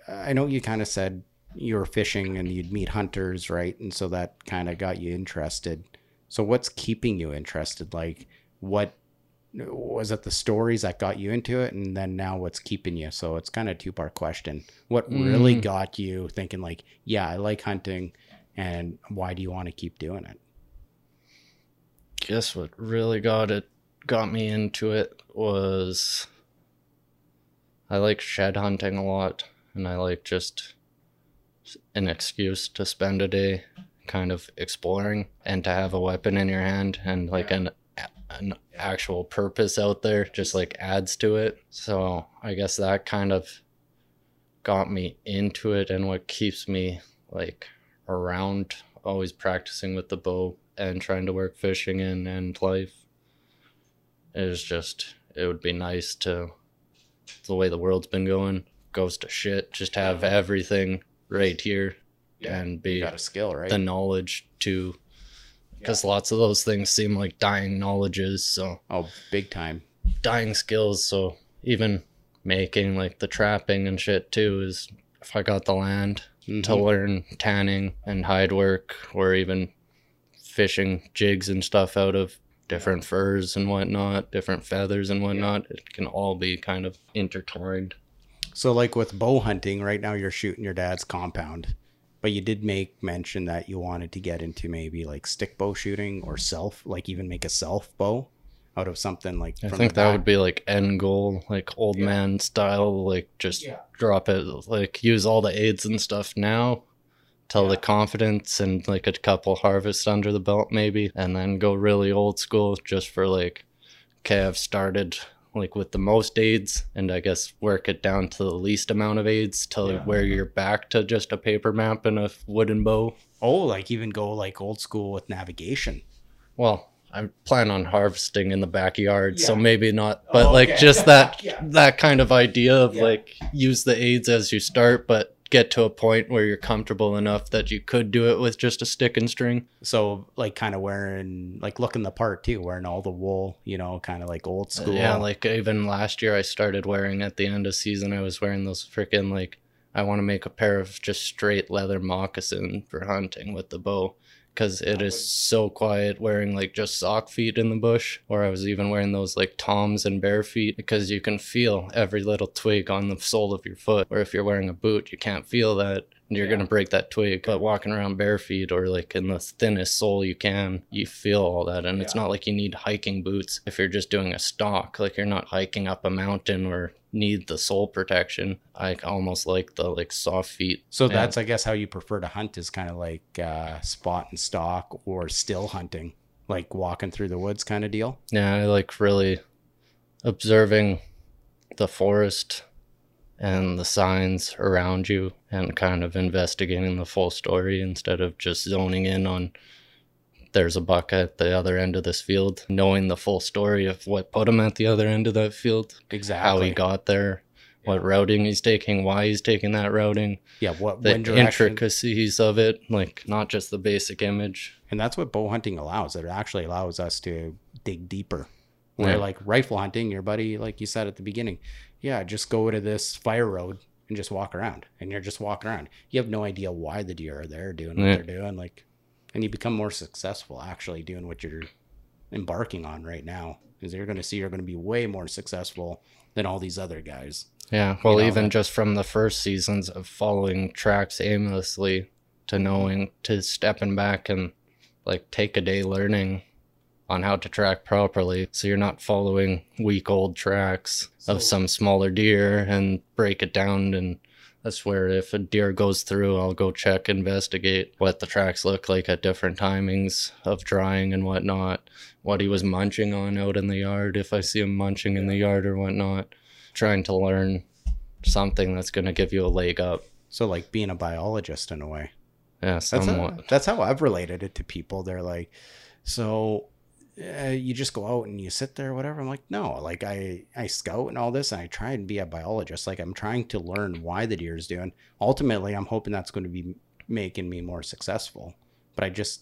I know you kind of said you were fishing and you'd meet hunters, right? And so that kind of got you interested. So what's keeping you interested? Like, what was it the stories that got you into it, and then now what's keeping you? So it's kind of a two part question. What really Mm. got you thinking like, yeah, I like hunting, and why do you want to keep doing it? Guess what really got it got me into it was I like shed hunting a lot and I like just an excuse to spend a day kind of exploring and to have a weapon in your hand and like an an actual purpose out there just like adds to it. So I guess that kind of got me into it and what keeps me like around always practicing with the bow and trying to work fishing in and life is just it would be nice to the way the world's been going goes to shit just have everything right here and be got a skill, right? the knowledge to because lots of those things seem like dying knowledges so oh, big time. dying skills so even making like the trapping and shit too is if I got the land to Mhm. learn tanning and hide work or even fishing jigs and stuff out of different furs and whatnot, different feathers and whatnot. It can all be kind of intertwined. So, like with bow hunting, right now you're shooting your dad's compound, but you did make mention that you wanted to get into maybe like stick bow shooting or self, like even make a self bow out of something like. I think that would be like end goal, like old Yeah. man style, like just Yeah. drop it, like use all the aids and stuff now till the confidence and like a couple harvests under the belt maybe, and then go really old school just for like, okay, I've started like with the most aids and I guess work it down to the least amount of aids till Yeah. where you're back to just a paper map and a wooden bow. Oh, like even go like old school with navigation. Well, I plan on harvesting in the backyard, so maybe not. But Oh, like okay. just that Yeah. that kind of idea of Yeah. like use the aids as you start, but get to a point where you're comfortable enough that you could do it with just a stick and string. So, like, kind of wearing, like, looking the part too, wearing all the wool, you know, kind of like old uh, school. Yeah, like even last year I started wearing at the end of season I was wearing those freaking like I want to make a pair of just straight leather moccasin for hunting with the bow because it is so quiet wearing like just sock feet in the bush or I was even wearing those like toms and bare feet because you can feel every little twig on the sole of your foot or if you're wearing a boot you can't feel that and you're Yeah. gonna break that twig but walking around bare feet or like in the thinnest sole you can you feel all that and it's not like you need hiking boots if you're just doing a stalk like you're not hiking up a mountain or need the sole protection i almost like the like soft feet So And- that's, I guess, how you prefer to hunt is kind of like uh, spot and stalk or still hunting, like walking through the woods kind of deal. Yeah, I like really observing the forest and the signs around you and kind of investigating the full story instead of just zoning in on there's a buck at the other end of this field, knowing the full story of what put him at the other end of that field, Exactly. how he got there, what routing he's taking, why he's taking that routing, yeah. What the intricacies of it, like not just the basic image. And that's what bow hunting allows. It actually allows us to dig deeper. Where Yeah. like rifle hunting, your buddy, like you said at the beginning, yeah, just go to this fire road and just walk around. And you're just walking around. You have no idea why the deer are there doing what Yeah. they're doing. Like and you become more successful actually doing what you're embarking on right now. Because you're gonna see you're gonna be way more successful than all these other guys. Yeah, well, know, even that- just from the first seasons of following tracks aimlessly to knowing to stepping back and like take a day learning on how to track properly so you're not following week old tracks So- of some smaller deer and break it down and that's where if a deer goes through i'll go check investigate what the tracks look like at different timings of drying and whatnot what he was munching on out in the yard if i see him munching in the yard or whatnot trying to learn something that's going to give you a leg up So like being a biologist in a way. yeah That's somewhat how, that's how I've related it to people. They're like, so uh, you just go out and you sit there, whatever. I'm like, no, like I I scout and all this, and I try and be a biologist. Like I'm trying to learn why the deer is doing. Ultimately, I'm hoping that's going to be making me more successful. But I just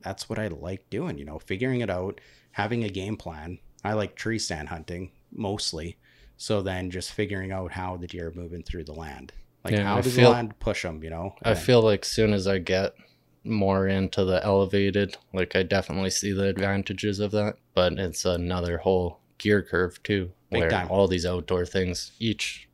that's what I like doing. You know, figuring it out, having a game plan. I like tree stand hunting mostly. So then just figuring out how the deer are moving through the land. Like Yeah, how I does feel- the land push them? You know. I And- feel like soon as I get more into the elevated, like I definitely see the advantages of that, but it's another whole gear curve too, Big where time. all these outdoor things, each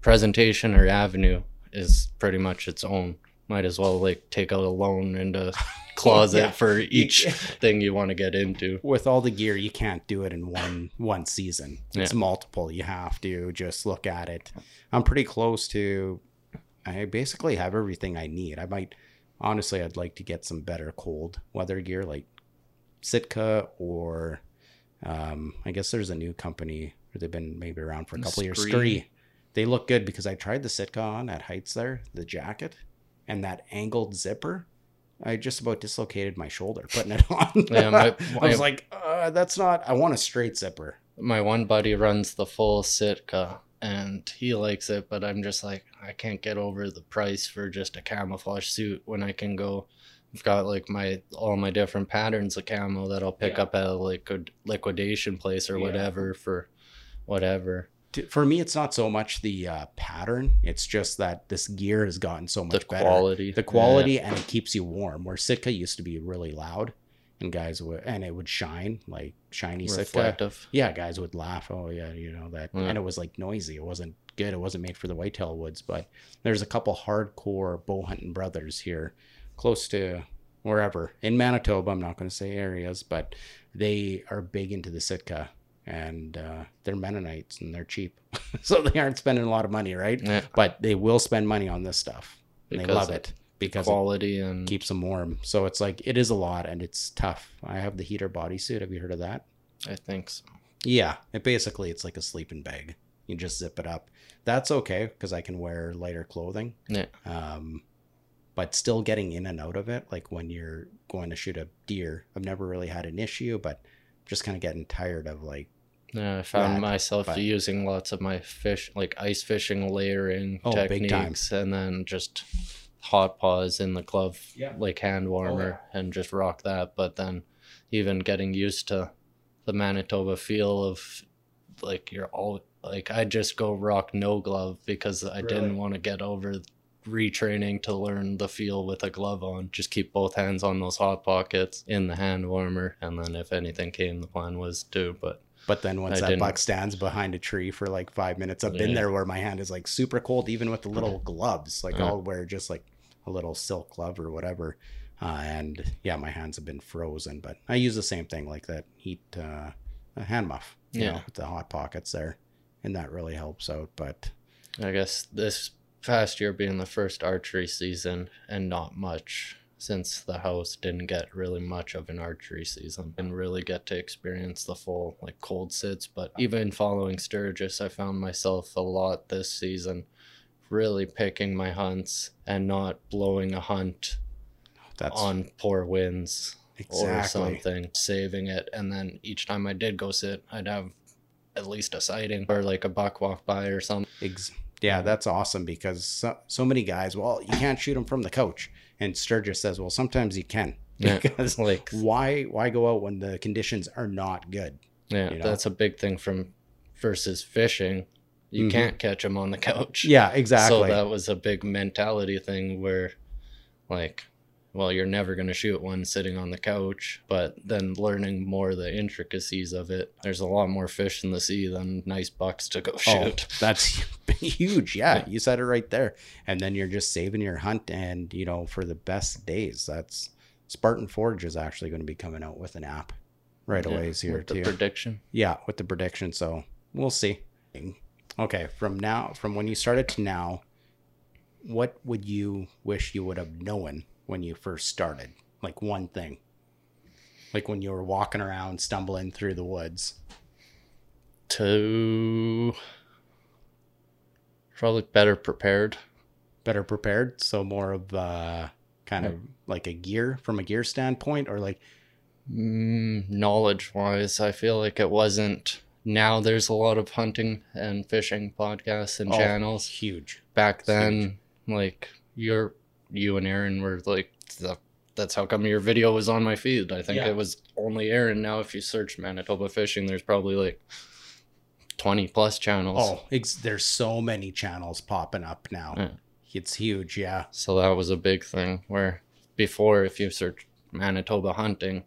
presentation or avenue is pretty much its own. Might as well like take out a loan and a closet Yeah. for each thing you want to get into. with all the gear you can't do it in one one season it's Yeah. multiple you have to just look at it i'm pretty close to i basically have everything i need i might honestly i'd like to get some better cold weather gear like sitka or um, i guess there's a new company or they've been maybe around for a couple of years Skre. They look good because i tried the sitka on at heights there the jacket and that angled zipper I just about dislocated my shoulder putting it on. Yeah, my- I was like, uh, that's not. I want a straight zipper. my one buddy runs the full Sitka and he likes it, but I'm just like, I can't get over the price for just a camouflage suit when I can go. I've got like my all my different patterns of camo that I'll pick Yeah. up at a liquid liquidation place or Yeah. whatever for whatever. for me, it's not so much the uh, pattern. It's just that this gear has gotten so The much better. quality. The quality and it keeps you warm. Where Sitka used to be really loud, and guys would and it would shine like shiny Yeah. Sitka. Reflective. Yeah, guys would laugh. Oh yeah, you know that, Yeah. and it was like noisy. It wasn't good. It wasn't made for the whitetail woods. But there's a couple hardcore bow hunting brothers here, close to wherever in Manitoba. I'm not going to say areas, but they are big into the Sitka, and uh, they're Mennonites and they're cheap, so they aren't spending a lot of money, right? Yeah. But they will spend money on this stuff. And they love it because it Quality and keeps them warm. So it's like it is a lot and it's tough. I have the heater bodysuit. Have you heard of that? I think so. Yeah, it basically it's like a sleeping bag. You just zip it up. That's okay because I can wear lighter clothing. Yeah. Um, but still getting in and out of it, like when you're going to shoot a deer, I've never really had an issue, but just kind of getting tired of like, Yeah, I found Rad, myself but- using lots of my fish, like ice fishing layering Oh, techniques, and then just hot paws in the glove, Yeah. Oh, like hand warmer, oh, and just rock that. But then even getting used to the Manitoba feel of like you're all like I just go rock no glove because I Really? didn't want to get over retraining to learn the feel with a glove on. Just keep both hands on those hot pockets in the hand warmer, and then if anything came, the plan was to. But but then once I that didn't- buck stands behind a tree for like five minutes, I've been Yeah. there where my hand is like super cold, even with the little mm. gloves. Like Yeah. I'll wear just like a little silk glove or whatever. Uh, and yeah, my hands have been frozen, but I use the same thing like that heat, uh, hand muff, you Yeah. know, with the hot pockets there. And that really helps out. But I guess this past year being the first archery season and not much since the house didn't get really much of an archery season and really get to experience the full like cold sits. But even following Sturgis, I found myself a lot this season really picking my hunts and not blowing a hunt that's on poor winds or something, saving it. And then each time I did go sit, I'd have at least a sighting or like a buck walk by or something. Ex- yeah, that's awesome because so, so many guys, well, you can't shoot them from the couch. And Sturgis says, well, sometimes you can. Yeah, Because like why why go out when the conditions are not good? Yeah, you know? that's a big thing from versus fishing. You Mhm. can't catch them on the couch. Yeah, exactly. So that was a big mentality thing where, like, well, you're never going to shoot one sitting on the couch, but then learning more the intricacies of it. There's a lot more fish in the sea than nice bucks to go shoot. Oh, shoot. that's huge. Yeah, you said it right there. And then you're just saving your hunt and, you know, for the best days. That's Spartan Forge is actually going to be coming out with an app right away is here with the too. prediction. yeah, with the prediction. So we'll see. Okay, from now, from when you started to now, what would you wish you would have known when you first started? Like one thing. Like when you were walking around, stumbling through the woods. To probably better prepared. better prepared so more of uh kind of like a gear from a gear standpoint or like Mm, knowledge wise, I feel like it wasn't. Now there's a lot of hunting and fishing podcasts and Oh, channels. huge Back then, like you're you and Aaron were like the, that's how come your video was on my feed. I think Yeah. it was only Aaron. Now if you search Manitoba fishing, there's probably like twenty plus channels. oh ex- there's so many channels popping up now Yeah. it's huge yeah So that was a big thing. Where before, if you search Manitoba hunting,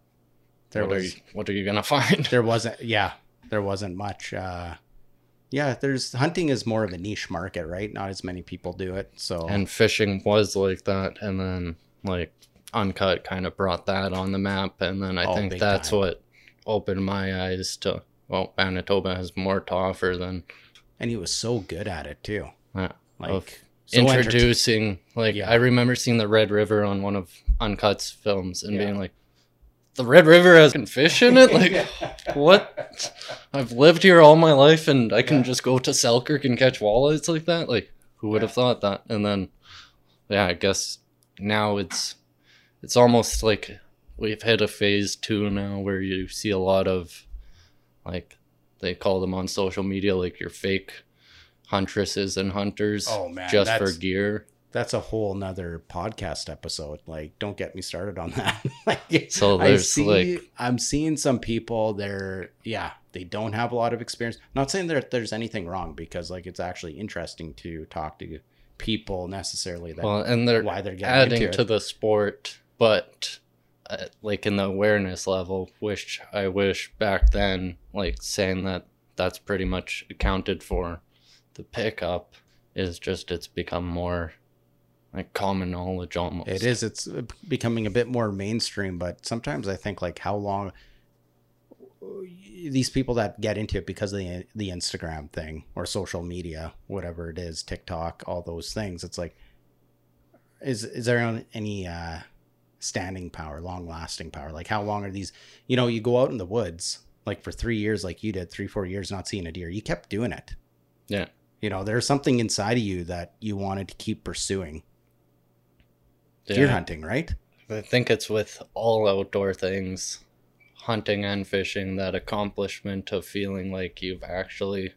there what are was you what are you gonna find? there wasn't yeah there wasn't much uh yeah there's hunting is more of a niche market right not as many people do it so and fishing was like that and then like uncut kind of brought that on the map and then i Oh, think that's time. what opened my eyes to well manitoba has more to offer than and he was so good at it too uh, like so introducing like Yeah. i remember seeing the red river on one of uncut's films and Yeah. being like the red river has fish in it? Like what? I've lived here all my life and i can Yeah. just go to selkirk and catch walleyes like that? Like who would have thought that? And then yeah i guess now it's it's almost like we've hit a phase two now where you see a lot of like they call them on social media like your fake huntresses and hunters oh man just for gear that's a whole nother podcast episode. Like, don't get me started on that. like, So I there's, see, like- I'm seeing some people. They're yeah, they don't have a lot of experience. not saying that there's anything wrong because like it's actually interesting to talk to people necessarily that well, and they're why they're getting adding to the sport, but uh, like in the awareness level, which I wish back then, like saying that that's pretty much accounted for the pickup is just it's become more like common knowledge almost. It is. It's uh, becoming a bit more mainstream, but sometimes I think like how long these people that get into it because of the the Instagram thing or social media, whatever it is, TikTok, all those things. It's like, is is there any uh, standing power, long lasting power? Like how long are these? You know, you go out in the woods like for three years, like you did, three four years, not seeing a deer. You kept doing it. Yeah. You know, there's something inside of you that you wanted to keep pursuing. Deer Yeah. hunting, right? I think it's with all outdoor things, hunting and fishing, that accomplishment of feeling like you've actually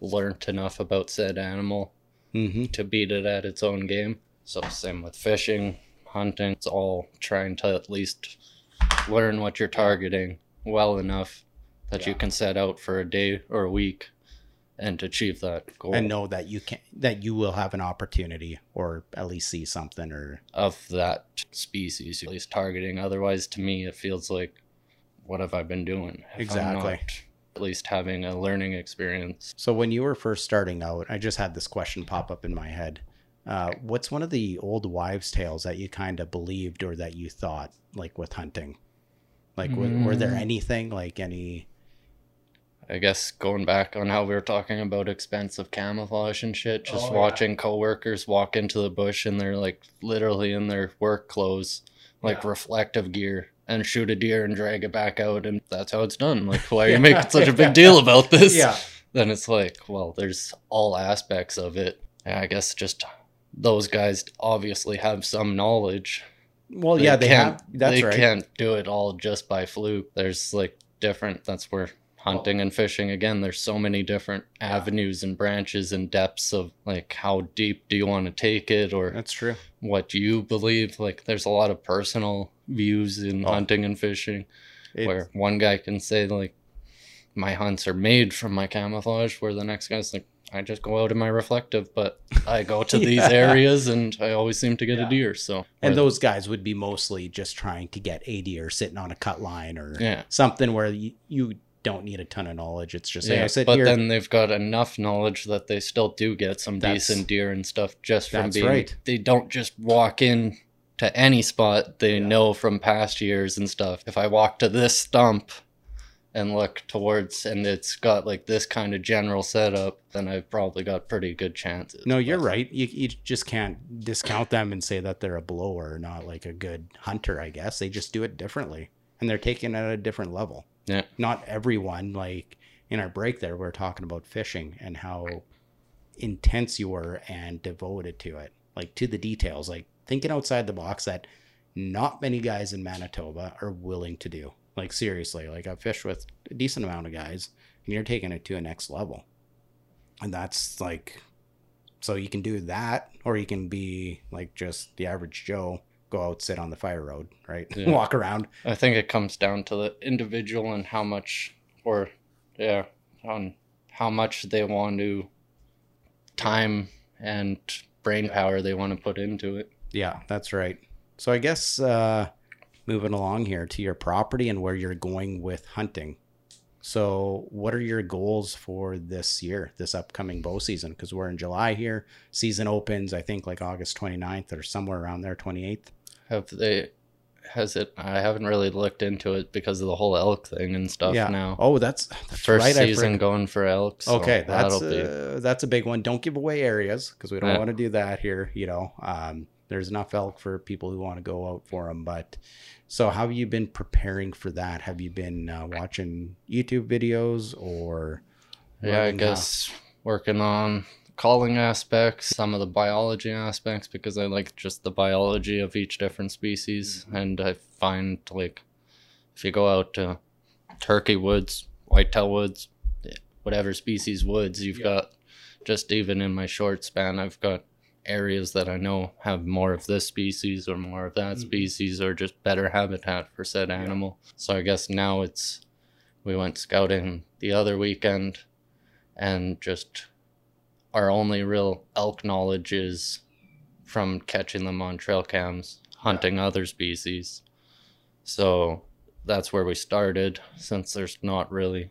learned enough about said animal Mm-hmm. to beat it at its own game. So same with fishing, hunting. It's all trying to at least learn what you're targeting well enough that you can set out for a day or a week and achieve that goal and know that you can that you will have an opportunity or at least see something or of that species, at least targeting. Otherwise, to me, it feels like, what have I been doing? Exactly. at least having a learning experience. so when you were first starting out i just had this question pop up in my head uh, what's one of the old wives tales that you kind of believed or that you thought like with hunting like w- were there Mm. anything like any I guess going back on how we were talking about expensive camouflage and shit, just Oh, yeah. watching coworkers walk into the bush and they're like literally in their work clothes, like Yeah. reflective gear, and shoot a deer and drag it back out, and that's how it's done. Like, why are Yeah. you making such a big deal about this? yeah Then it's like, well, there's all aspects of it. Yeah, I guess just those guys obviously have some knowledge. well yeah they can't, have that's they right can't do it all just by fluke. There's like different. That's where hunting and fishing again. There's so many different avenues and branches and depths of like how deep do you want to take it or that's true what you believe. Like there's a lot of personal views in Oh. hunting and fishing It- where one guy can say like my hunts are made from my camouflage where the next guy's like I just go out in my reflective but I go to these areas and I always seem to get Yeah. a deer so and those guys would be mostly just trying to get a deer sitting on a cut line or yeah something where you, you don't need a ton of knowledge it's just hey, yeah, I sit but here then they've got enough knowledge that they still do get some That's- decent deer and stuff just from that's being. right. They don't just walk in to any spot. They Yeah. know from past years and stuff. If I walk to this stump and look towards, and it's got like this kind of general setup, then I've probably got pretty good chances. No, you're But- right. You, you just can't discount them and say that they're a blower, not like a good hunter, I guess. They just do it differently and they're taking it at a different level. Yeah. Not everyone, like in our break there, we are talking about fishing and how intense you were and devoted to it, like to the details, like thinking outside the box that not many guys in Manitoba are willing to do. Like, seriously, like I've fished with a decent amount of guys and you're taking it to a next level. And that's like so you can do that, or you can be like just the average Joe, go out, sit on the fire road, right? Yeah. Walk around. I think it comes down to the individual and how much, or yeah, on how much they want to time and brain power they want to put into it. Yeah, that's right. So I guess uh, moving along here to your property and where you're going with hunting. So, what are your goals for this year, this upcoming bow season? Because we're in July here. Season opens, I think, like August 29th or somewhere around there, 28th. Have they? Has it? I haven't really looked into it because of the whole elk thing and stuff. yeah. Now, Oh, that's, that's first right. Season going for elk. so okay, that's uh, that's a big one. Don't give away areas because we don't Yeah. want to do that here. You know, um, there's enough elk for people who want to go out for them. But so, how have you been preparing for that? Have you been uh, watching YouTube videos or? Yeah, I guess working on calling aspects, some of the biology aspects, because I like just the biology of each different species. Mm-hmm. And I find, like, if you go out to turkey woods, whitetail woods, whatever species woods, you've Yeah. got just even in my short span, I've got areas that I know have more of this species or more of that Mhm. species or just better habitat for said animal. So I guess now it's we went scouting the other weekend and just our only real elk knowledge is from catching them on trail cams, hunting other species. So that's where we started since there's not really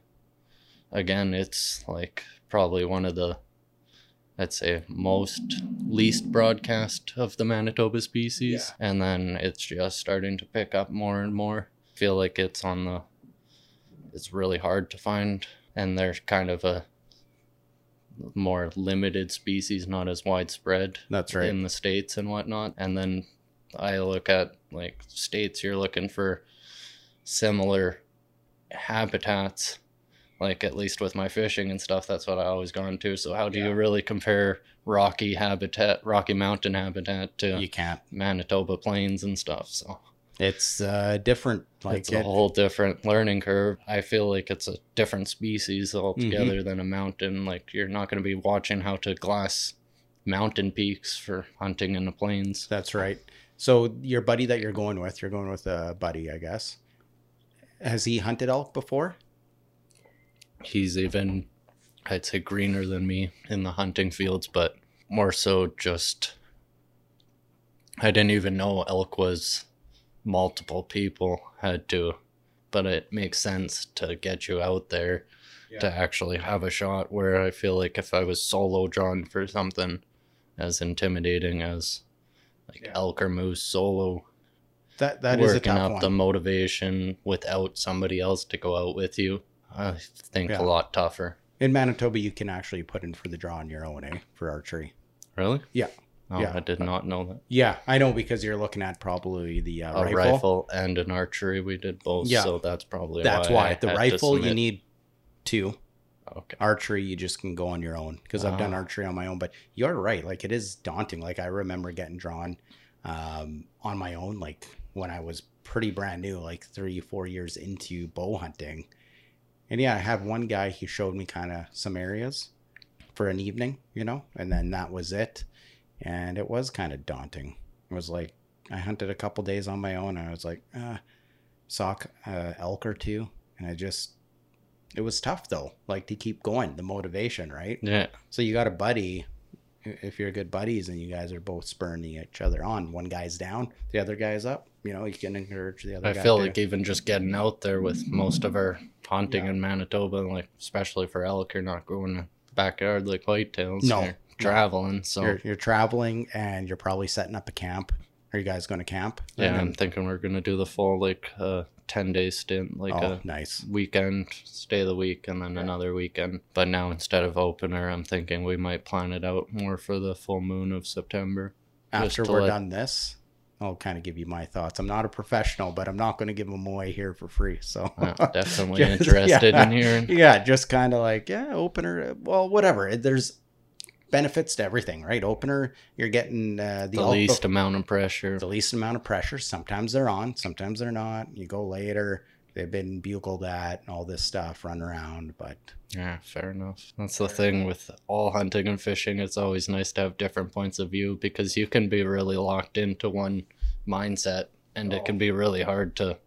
again it's like probably one of the I'd say most least broadcast of the Manitoba species and then it's just starting to pick up more and more. Feel like it's on the it's really hard to find and there's kind of a more limited species, not as widespread That's right. in the states and whatnot. And then I look at like states, you're looking for similar habitats. Like at least with my fishing and stuff, that's what I always gone to. So how do Yeah. you really compare rocky habitat, Rocky Mountain habitat to You can't. Manitoba plains and stuff? So It's uh, different. Like it's a it- whole different learning curve. I feel like it's a different species altogether Mm-hmm. than a mountain. Like you're not going to be watching how to glass mountain peaks for hunting in the plains. That's right. So your buddy that you're going with, you're going with a buddy, I guess. Has he hunted elk before? He's even, I'd say, greener than me in the hunting fields, but more so just. I didn't even know elk was multiple people had to, but it makes sense to get you out there to actually have a shot. Where I feel like if I was solo drawn for something as intimidating as like Yeah. elk or moose solo, That that is a working up one. the motivation without somebody else to go out with you, I think Yeah. a lot tougher. In Manitoba, you can actually put in for the draw on your own, eh? For archery. Really? Yeah. Oh, Yeah. I did not know that. Yeah, I know because you're looking at probably the uh, A rifle. rifle. and an archery, we did both. Yeah. So that's probably That's why. why the rifle you need two. Okay. Archery you just can go on your own because I've done Ah. archery on my own. But you're right, like it is daunting. Like I remember getting drawn um, on my own, like when I was pretty brand new, like three, four years into bow hunting. And yeah, I had one guy, he showed me kind of some areas for an evening, you know, and then that was it. And it was kind of daunting. It was like, I hunted a couple days on my own. And I was like, uh, saw uh, elk or two. And I just, it was tough though, like to keep going, the motivation, right? Yeah. So you got a buddy. If you're good buddies and you guys are both spurring each other on, one guy's down, the other guy's up. You know, you can encourage the other I feel to- like even just getting out there with most of our hunting Yeah. in Manitoba, like especially for elk, you're not going to backyard like whitetails. No, no. Traveling. So you're, you're traveling and you're probably setting up a camp. Are you guys going to camp? yeah, And I'm thinking we're gonna do the full like uh, ten day stint, like oh, a nice. weekend, stay the week, and then Yeah. another weekend. But now instead of opener, I'm thinking we might plan it out more for the full moon of September. After we're let- done this, I'll kind of give you my thoughts. I'm not a professional, but I'm not going to give them away here for free. So Uh, definitely Just- interested yeah. in hearing. yeah, just kind of like yeah, opener. Well, whatever. There's benefits to everything, right? Opener, you're getting uh, the, The least amount of pressure. the least amount of pressure. Sometimes they're on, sometimes they're not. You go later, they've been bugled at, and all this stuff, run around. But Yeah, fair enough. That's the thing with all hunting and fishing. It's always nice to have different points of view because you can be really locked into one mindset and it can be really hard to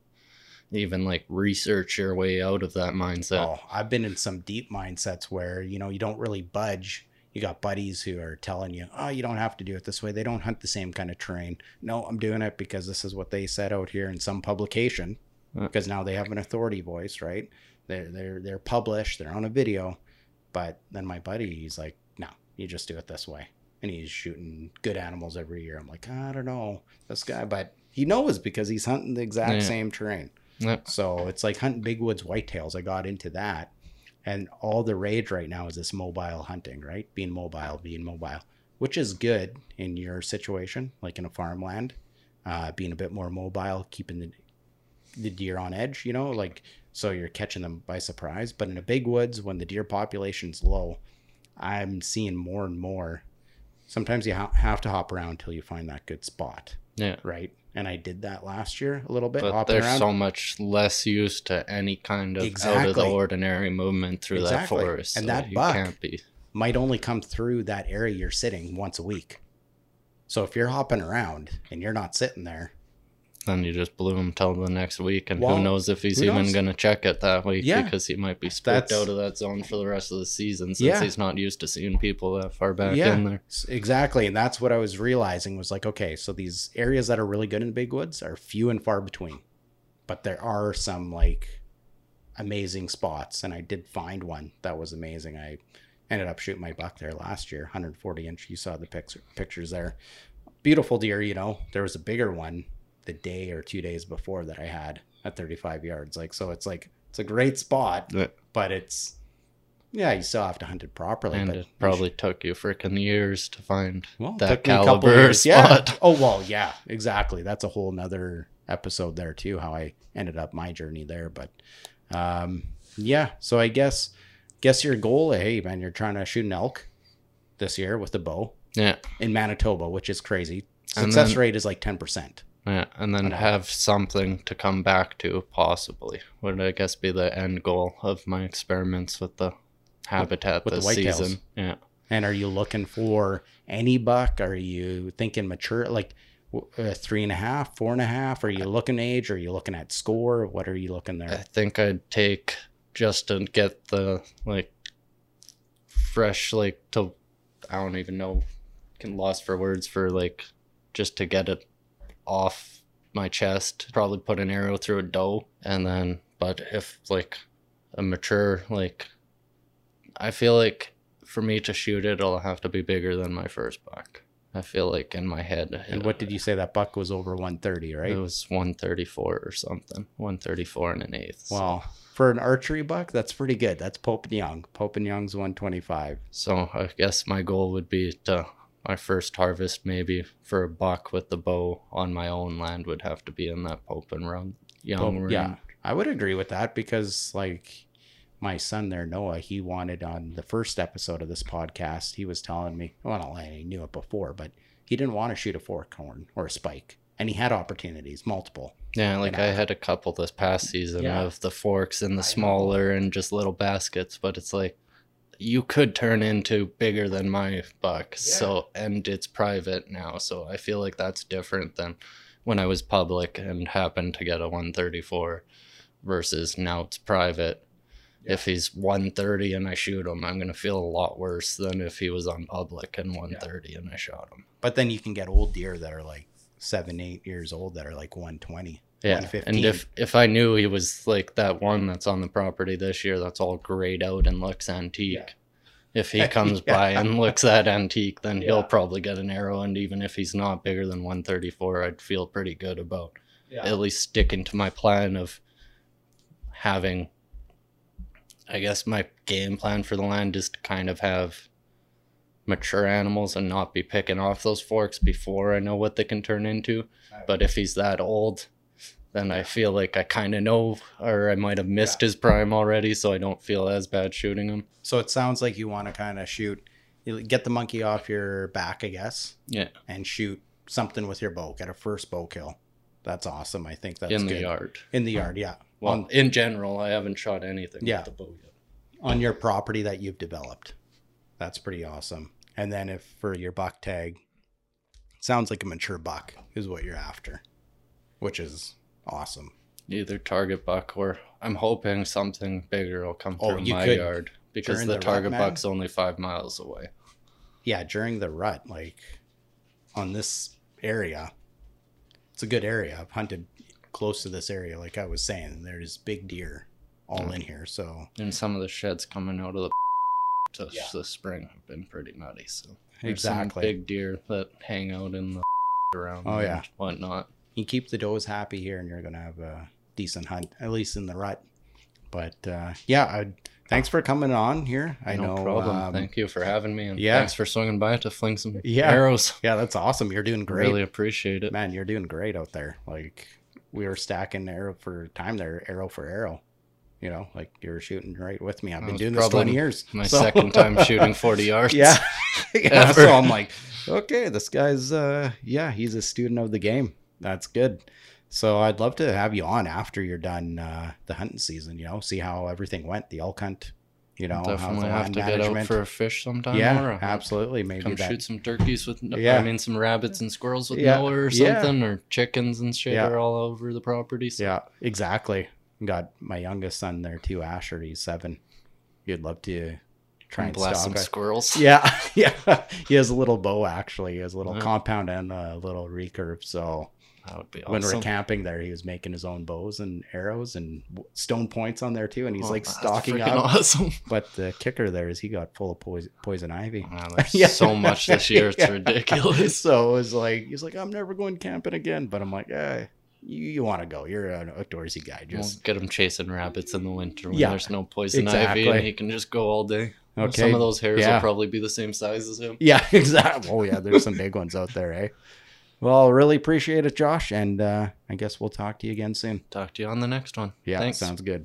even like research your way out of that mindset. oh, I've been in some deep mindsets where you know you don't really budge. You got buddies who are telling you, "Oh, you don't have to do it this way. They don't hunt the same kind of terrain." No, I'm doing it because this is what they said out here in some publication. Because now they have an authority voice, right? They're they're they're published. They're on a video. But then my buddy, he's like, "No, you just do it this way." And he's shooting good animals every year. I'm like, I don't know this guy, but he knows because he's hunting the exact Yeah. same terrain. Yeah. So it's like hunting big woods whitetails. I got into that. And all the rage right now is this mobile hunting, right? Being mobile, being mobile, which is good in your situation, like in a farmland, uh, being a bit more mobile, keeping the, the deer on edge, you know, like so you're catching them by surprise. But in the big woods, when the deer population's low, I'm seeing more and more. Sometimes you ha- have to hop around until you find that good spot, Yeah. right? And I did that last year a little bit, But there's around. so much less used to any kind of out of the ordinary movement through that Exactly. forest. And so that buck- can't be. might only come through that area you're sitting once a week. So if you're hopping around and you're not sitting there, then you just blew him till the next week, and Well, who knows if he's even going to check it that week Yeah. because he might be spooked That's- out of that zone for the rest of the season since Yeah. he's not used to seeing people that far back Yeah. in there. Exactly. And that's what I was realizing was like, okay, so these areas that are really good in big woods are few and far between. But there are some like amazing spots. And I did find one that was amazing. I ended up shooting my buck there last year, 140 inch. You saw the pictures there. Beautiful deer, you know. There was a bigger one the day or two days before that I had at 35 yards. Like, so it's like, it's a great spot, Yeah. but it's, yeah, you still have to hunt it properly. And but it probably took you freaking years to find well, that took me a couple caliber years. Yeah. spot. Oh well, yeah, exactly. That's a whole nother episode there too. How I ended up my journey there, but um, yeah. So I guess guess your goal, hey man, you're trying to shoot an elk this year with the bow Yeah. in Manitoba, which is crazy. Success then- rate is like ten percent. Yeah, and then have something to come back to, possibly. Would I guess be the end goal of my experiments with the habitat with the this whitetails. season? Yeah, And are you looking for any buck? Are you thinking mature, like uh, three and a half, four and a half? Are you looking age? Are you looking at score? What are you looking there? I think I'd take just to get the like fresh, like to I don't even know, can lost for words for like just to get it off my chest. Probably put an arrow through a doe, and then but if like a mature like, I feel like for me to shoot it, it'll have to be bigger than my first buck. I feel like in my head. And what did you say that buck was over 130, right? It was 134 or something. 134 and an eighth. so- Well, for an archery buck, that's pretty good. That's Pope and Young. Pope and Young's 125. So I guess my goal would be to my first harvest maybe for a buck with the bow on my own land would have to be in that Pope and Run young Pope- range. yeah, I would agree with that because, like, my son there, Noah, he wanted on the first episode of this podcast, he was telling me, well, not I knew it before, but he didn't want to shoot a fork horn or a spike. And he had opportunities, multiple. Yeah, like I I- had a couple this past season Yeah. of the forks and the smaller and just little baskets, but it's like you could turn into bigger than my buck. So and it's private now, so I feel like that's different than when I was public and happened to get a 134 versus now it's private. If he's 130 and I shoot him, I'm gonna feel a lot worse than if he was on public and 130 and I shot him. But then you can get old deer that are like seven, eight years old that are like 120. Yeah, 115. and if if I knew he was like that one that's on the property this year, that's all grayed out and looks antique. Yeah. If he comes Yeah. by and looks that antique, then Yeah. he'll probably get an arrow. And even if he's not bigger than 134, I'd feel pretty good about at least sticking to my plan of having. I guess my game plan for the land is to kind of have mature animals and not be picking off those forks before I know what they can turn into. But if he's that old, then I feel like I kind of know, or I might have missed his prime already, so I don't feel as bad shooting him. So it sounds like you want to kind of shoot, get the monkey off your back, I guess, Yeah, and shoot something with your bow. Get a first bow kill. That's awesome. I think that's in the good. yard. In the yard, yeah. Well, on, in general, I haven't shot anything Yeah. with the bow yet. on your property that you've developed. That's pretty awesome. And then if for your buck tag, sounds like a mature buck is what you're after, which is awesome. Either target buck or I'm hoping something bigger will come Oh, through my could- yard because the, the target man? buck's only five miles away. Yeah, during the rut, like on this area, it's a good area. I've hunted close to this area, like I was saying. There's big deer all in here. So And some of the sheds coming out of the to Yeah. the spring have been pretty nutty. So exactly. big deer that hang out in the around Oh, and yeah. whatnot. You keep the does happy here and you're going to have a decent hunt, at least in the rut. But uh, yeah, I, thanks for coming on here. I no know. problem. um, Thank you for having me, and yeah. thanks for swinging by to fling some Yeah. arrows. Yeah, that's awesome. You're doing great. Really appreciate it. Man, you're doing great out there. Like we were stacking arrow for time there, arrow for arrow. You know, like you were shooting right with me. I've been doing this probably 20 years. My So- second time shooting 40 yards. Yeah. yeah. So I'm like, okay, this guy's uh yeah, he's a student of the game. That's good. So I'd love to have you on after you're done uh the hunting season, you know, see how everything went, the elk hunt. You know, Definitely have to get out for a fish sometime. yeah, absolutely. Maybe Come that. shoot some turkeys with, Yeah. I mean, some rabbits and squirrels with Yeah, Noah or yeah. something, or chickens and shit Yeah. are all over the property. So Yeah, exactly. Got my youngest son there too, Asher. He's seven. You'd love to try and blast stalk some a- squirrels. Yeah, yeah. He has a little bow actually. He has a little Yeah. compound and a little recurve. So That would be when we're camping there, he was making his own bows and arrows and stone points on there too. And he's Oh, like freaking up. Awesome. But the kicker there is he got full of poison, poison ivy. Wow, there's Yeah. so much this year. It's Yeah. ridiculous. so it was like he's like, I'm never going camping again. But I'm like, eh, you, you want to go? You're an outdoorsy guy. We'll Just get him chasing rabbits in the winter when Yeah, there's no poison ivy and he can just go all day. okay. Some of those hairs yeah. will probably be the same size as him. Yeah, exactly. Oh yeah, there's some big ones out there, eh? Well, really appreciate it, Josh, and uh, I guess we'll talk to you again soon. Talk to you on the next one. Yeah, Thanks. sounds good.